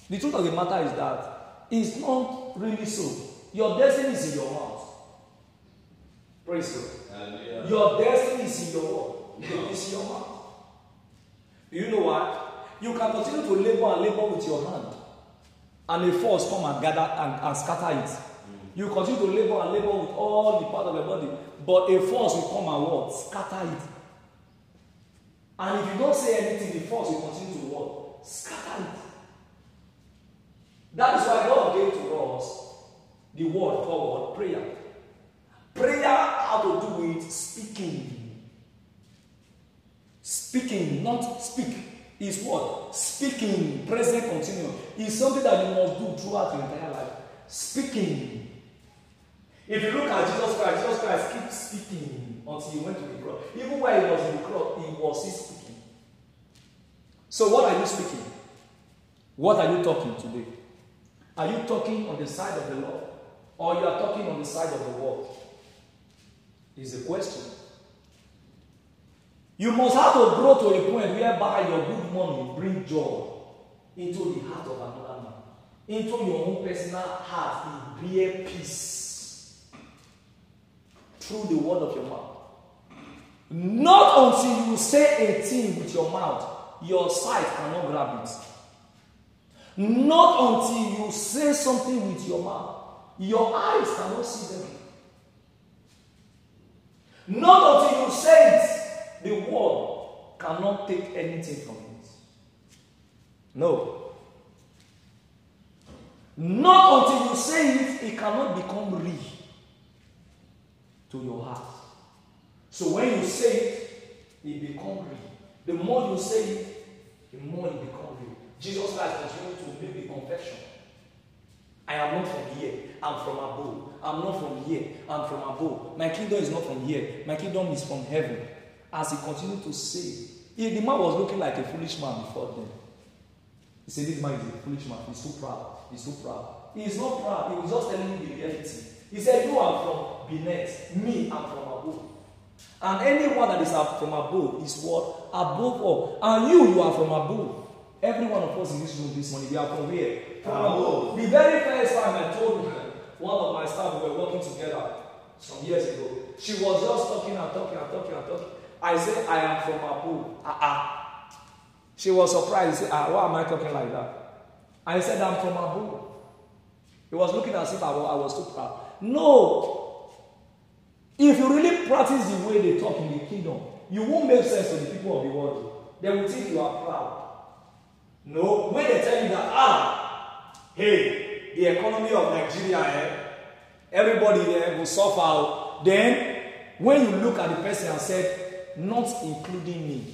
The truth of the matter is that it's not really so. Your destiny is in your mouth. Praise God. Your destiny is in your word. It's in your mouth. You know what? You can continue to labor and labor with your hand. And a force come and gather and, and scatter it. Mm. You continue to labor and labor with all the part of your body. But a force will come and what? Scatter it. And if you don't say anything, the force will continue to what? Scatter it. That is why God gave to us the word called? Prayer. Prayer how to do with speaking. Speaking, not speak, is what? Speaking, present continuous, is something that you must do throughout your entire life. Speaking. If you look at Jesus Christ, Jesus Christ keeps speaking until he went to the cross. Even while he was in the cross, he was speaking. So, what are you speaking? What are you talking today? Are you talking on the side of the Lord? Or you are talking on the side of the world? Is the question. You must have to grow to a point whereby your good money bring joy into the heart of another man, into your own personal heart, it bear peace through the word of your mouth. Not until you say a thing with your mouth, your sight cannot grab it. Not until you say something with your mouth, your eyes cannot see them. Not until you say it, the world cannot take anything from it. No. Not until you say it, it cannot become real to your heart. So when you say it, it becomes real. The more you say it, the more it becomes real. Jesus Christ continued to make the confession. I am not from here. I'm from above. I'm not from here. I'm from above. My kingdom is not from here. My kingdom is from heaven. As he continued to say, the man was looking like a foolish man before them. He said, This man is a foolish man. He's too proud. He's too proud. He is not proud. He was just telling you the reality. He said, You are from beneath. Me, I'm from above. And anyone that is from above is what? Above all. And you, you are from above. Every one of us in this room this morning, we are from where? From above. The very first time I told her, one of my staff, we were working together some years ago. She was just talking and talking and talking and talking. I said, I am from above. Ah, ah. She was surprised. She said, ah, why am I talking like that? I said, I'm from above. He was looking as if I was, I was too proud. No. If you really practice the way they talk in the kingdom, you won't make sense to the people of the world. They will think you are proud. No. When they tell you that, ah, hey, the economy of Nigeria, eh, everybody eh, will suffer. Then, when you look at the person and said, not including me,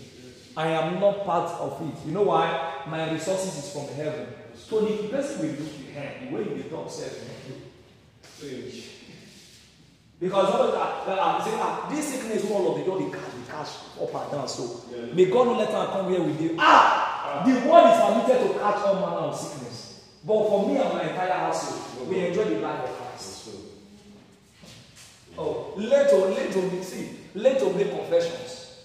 I am not part of it. You know why? My resources is from heaven. So the person will look hand, the way you talk self Because all that, that I'm saying, ah, this sickness all of the the cash, the cash up and down. So yeah. may God not let her come here with you. Ah, the word is permitted to catch all manner of sickness. But for me and my entire household, we enjoy the life of Christ. Oh, let to let to see, let to make confessions.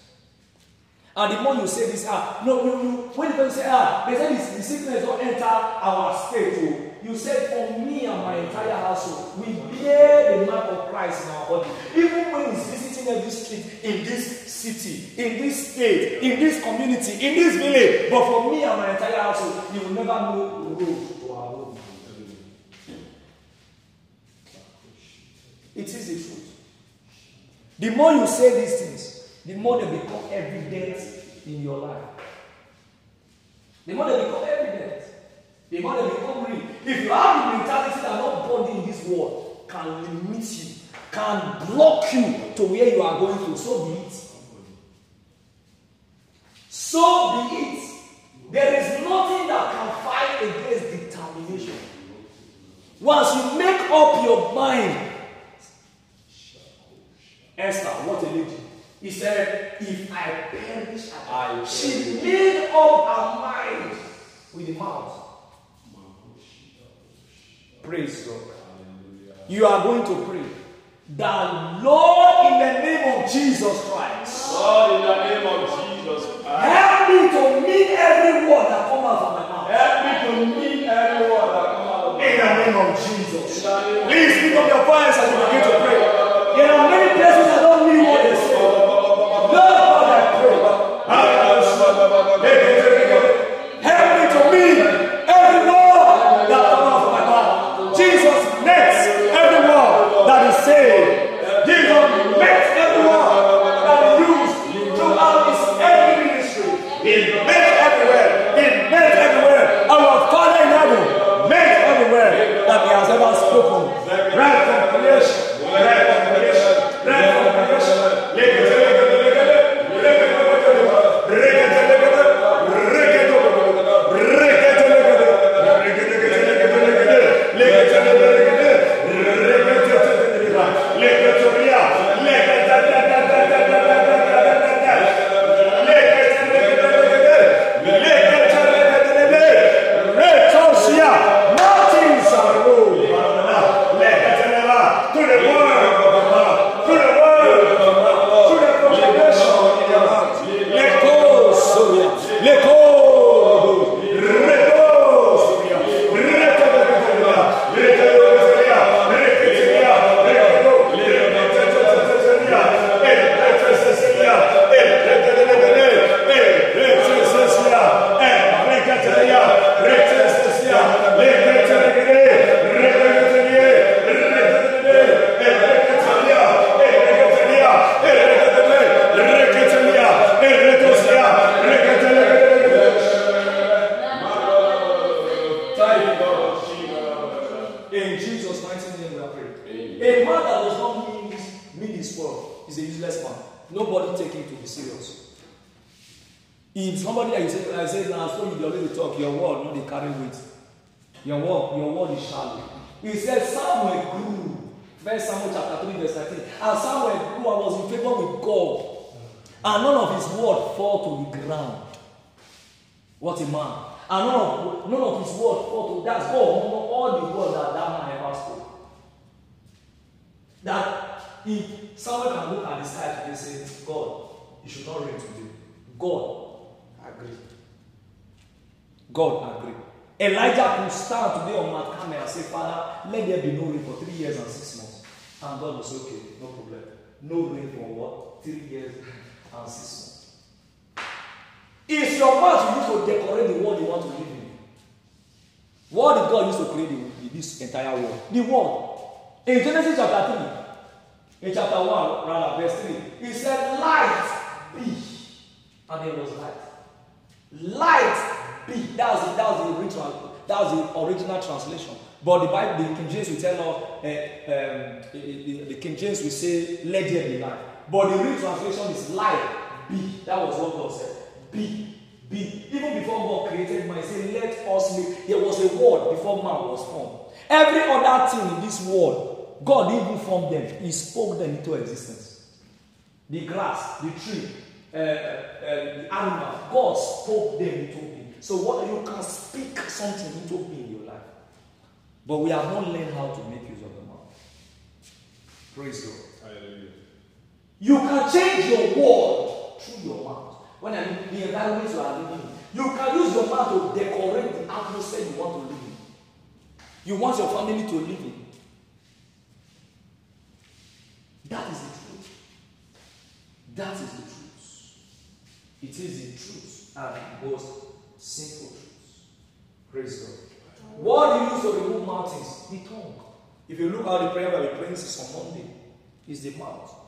And the more you say this, ah, no, no, no. When people say, ah, they say this, the sickness don't enter our state. Oh. You said, for me and my entire household, we bear the mark of Christ in our body. Even when he's visiting every street in this city, in this state, in this community, in this village. But for me and my entire household, you will never know the road to our home. It is the truth. The more you say these things, the more they become evident in your life. The more they become evident, the more they become real. If you have the mentality that nobody in this world can limit you, can block you to where you are going to, so be it. So be it. There is nothing that can fight against determination. Once you make up your mind, Esther, what a lady. He said, If I perish, I She made up her mind with the mouth. Praise God. You are going to pray. The Lord, in the name of Jesus Christ. Lord, in the name of Jesus Christ. Help me to mean every word that comes out of my mouth. Help me to mean every word that comes out of my mouth. In the name of Jesus. Please pick up your voice as you begin to pray. There are many places that don't mean what they say. Help me and six months. It's your mouth you use to decorate the world you want to live in. What did God use to create the, this entire world? The world. In Genesis chapter 3, in chapter 1, rather, verse 3, he said, Light be. And there was light. Light be. That was the, that was the original, that was the original translation. But the Bible, the King James will tell us, uh, um, the, the King James will say, let there be light. But the real translation is light be. That was what God said. Be. Be. Even before God created man, he said, let us make. There was a word before man was formed. Every other thing in this world, God even form them. He spoke them into existence. The grass, the tree, uh, uh, the animal, God spoke them into being. So what you can speak something into being in your life. But we have not learned how to make use of the mouth. Praise God. You can change your world through your mouth. When I mean the environment you are living in, you can use your mouth to decorate the atmosphere you want to live in. You want your family to live in. That is the truth. That is the truth. It is the truth and most simple truth. Praise God. What you use to remove mountains? The tongue. If you look at the prayer that we pray this on Monday, is the mouth.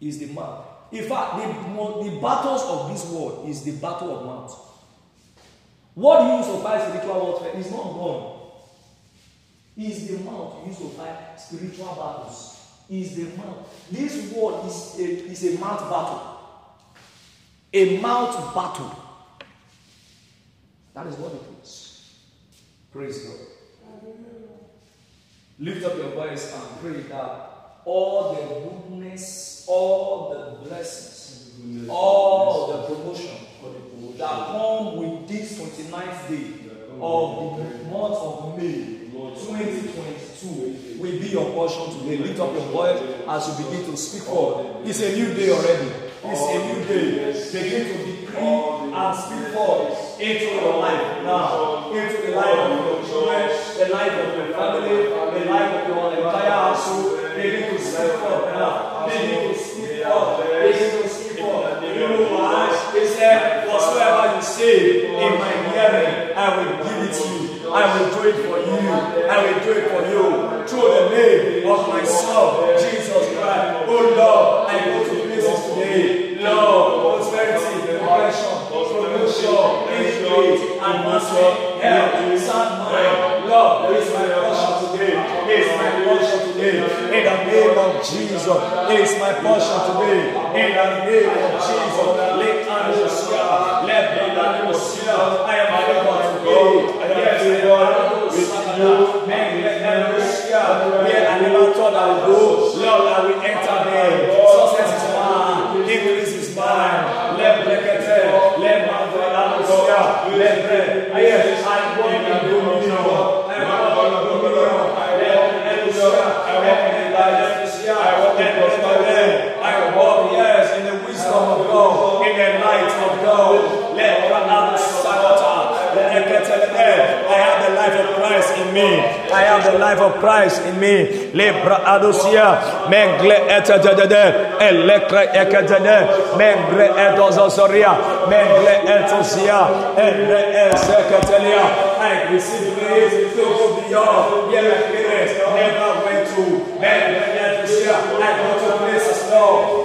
Is the mouth. In fact, the, the battles of this world is the battle of mouth. What you use to fight spiritual warfare is not gun. Is the mouth you use to fight spiritual battles. Is the mouth. This world is a, is a mouth battle. A mouth battle. That is what it is. Praise God. Lift up your voice and pray that all the goodness, all the blessings, all the promotion that come with this 29th day of the month of May 2022 will be your portion today. Lift up your voice as you begin to speak forth. It's a new day already. It's a new day. Begin to decree and speak forth into your life now, into the life of your children, the life of your family, the life of your entire household. Begin to speak forth now. Begin to I will give it to you. I will do it for you. I will do it for you. Through the name of my son, Jesus Christ. Oh Lord, I go to places today. Lord, prosperity, progression, promotion, increase, advancement, health, sound mind. Lord, this is my portion today. It is my portion today. In the name of Jesus. It is my portion today. In the name of Jesus. Let Anosia. Let Anosia. I am able to go. Yes, With you. Man, let Anosia. Where I never go. Lord, I will enter there. Success is mine. Increase is mine. Let Brekete. Let Anosia. Let Bre. Christ in me. I have the life of Christ in me. Lebra adosia. Mengle etadede. Elekre ekadede. Mengre edozosoria. Mengle etosia. Endre eseketelia. I receive grace to go beyond my parents never went to. Mengle etosia. I go to places now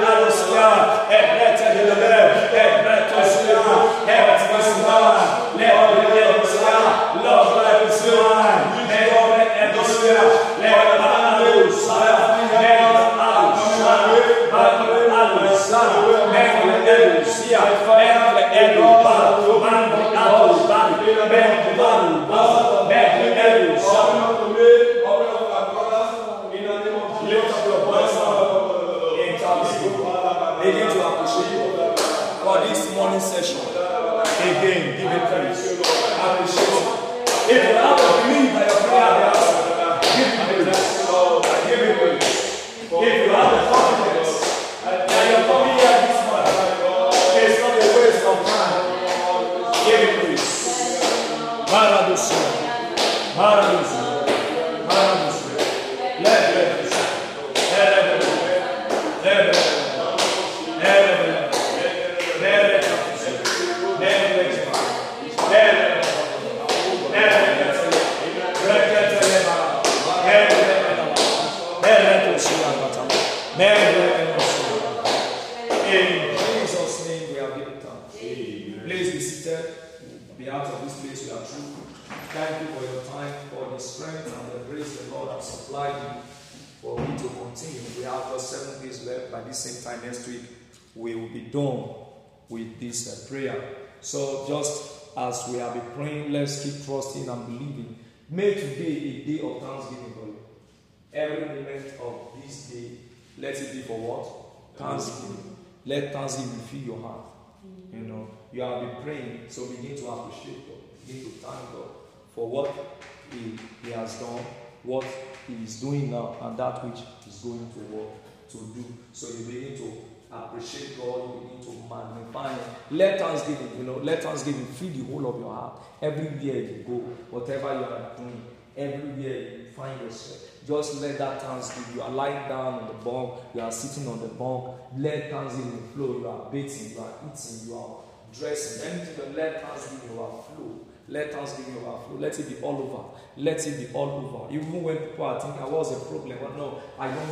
Again, give it praise. In Jesus' name we have given thanks. Please be seated. Be out of this place we are true. Thank you for your time, for the strength and the grace the Lord has supplied you for me to continue. We have just seven days left. By this same time next week, we will be done with this uh, prayer. So just as we have been praying, let's keep trusting and believing. May today a day of thanksgiving you. Every moment of this day, let it be for what? Thanksgiving. Let thanksgiving fill your heart. Mm-hmm. You know, you have been praying, so begin to appreciate God. Begin to thank God for what He, he has done, what He is doing now, and that which He's going to work to do. So you begin to appreciate God, you begin to magnify Him. Let thanksgiving, you know, let thanksgiving fill the whole of your heart. Everywhere you go, whatever you are doing, everywhere you find yourself. Just let that thanksgiving. You are lying down on the bunk, you are sitting on the bunk. Let thanksgiving flow. You are bathing, you are eating, you are dressing. Anything, let thanksgiving overflow. Let thanksgiving overflow. Let it be all over. Let it be all over. Even when people are thinking, what's the problem? But no, I don't.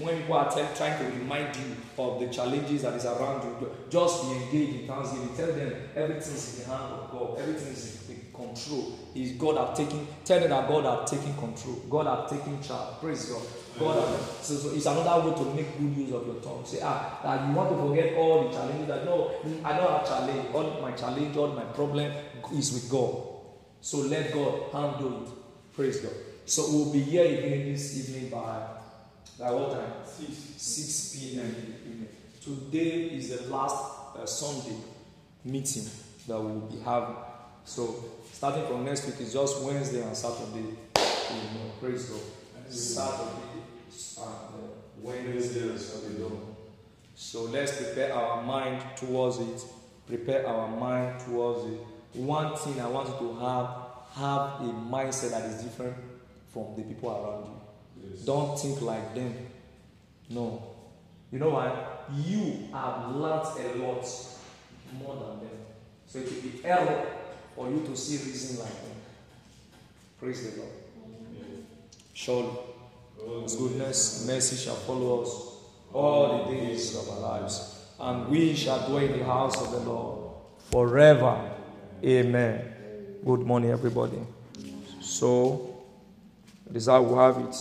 When people are tell, trying to remind you of the challenges that is around you, just be engaged in thanksgiving. Tell them everything is in the hand of God. Everything is in control. Is God have taken? Tell them that God have taken control. God have taken charge. Praise God. God have, so, so it's another way to make good use of your tongue. Say, ah, that you want to forget all the challenges. That no, I don't have challenge. All my challenge, all my problem is with God. So let God handle it. Praise God. So we'll be here again this evening by by what time? 6, 6 p.m. Today is the last uh, Sunday meeting that we will be having. So starting from next week is just Wednesday and Saturday. Know, praise God. Saturday and Wednesday and Saturday. So let's prepare our mind towards it. Prepare our mind towards it. One thing I want you to have have a mindset that is different from the people around you. Yes. Don't think like them. No. You know what? You have learnt a lot more than them. So it will be error for you to see reason like them. Praise the Lord. Surely His goodness, mercy shall follow us all the days of our lives, and we shall dwell in the house of the Lord forever. Amen. Good morning, everybody. So, this is how we have it.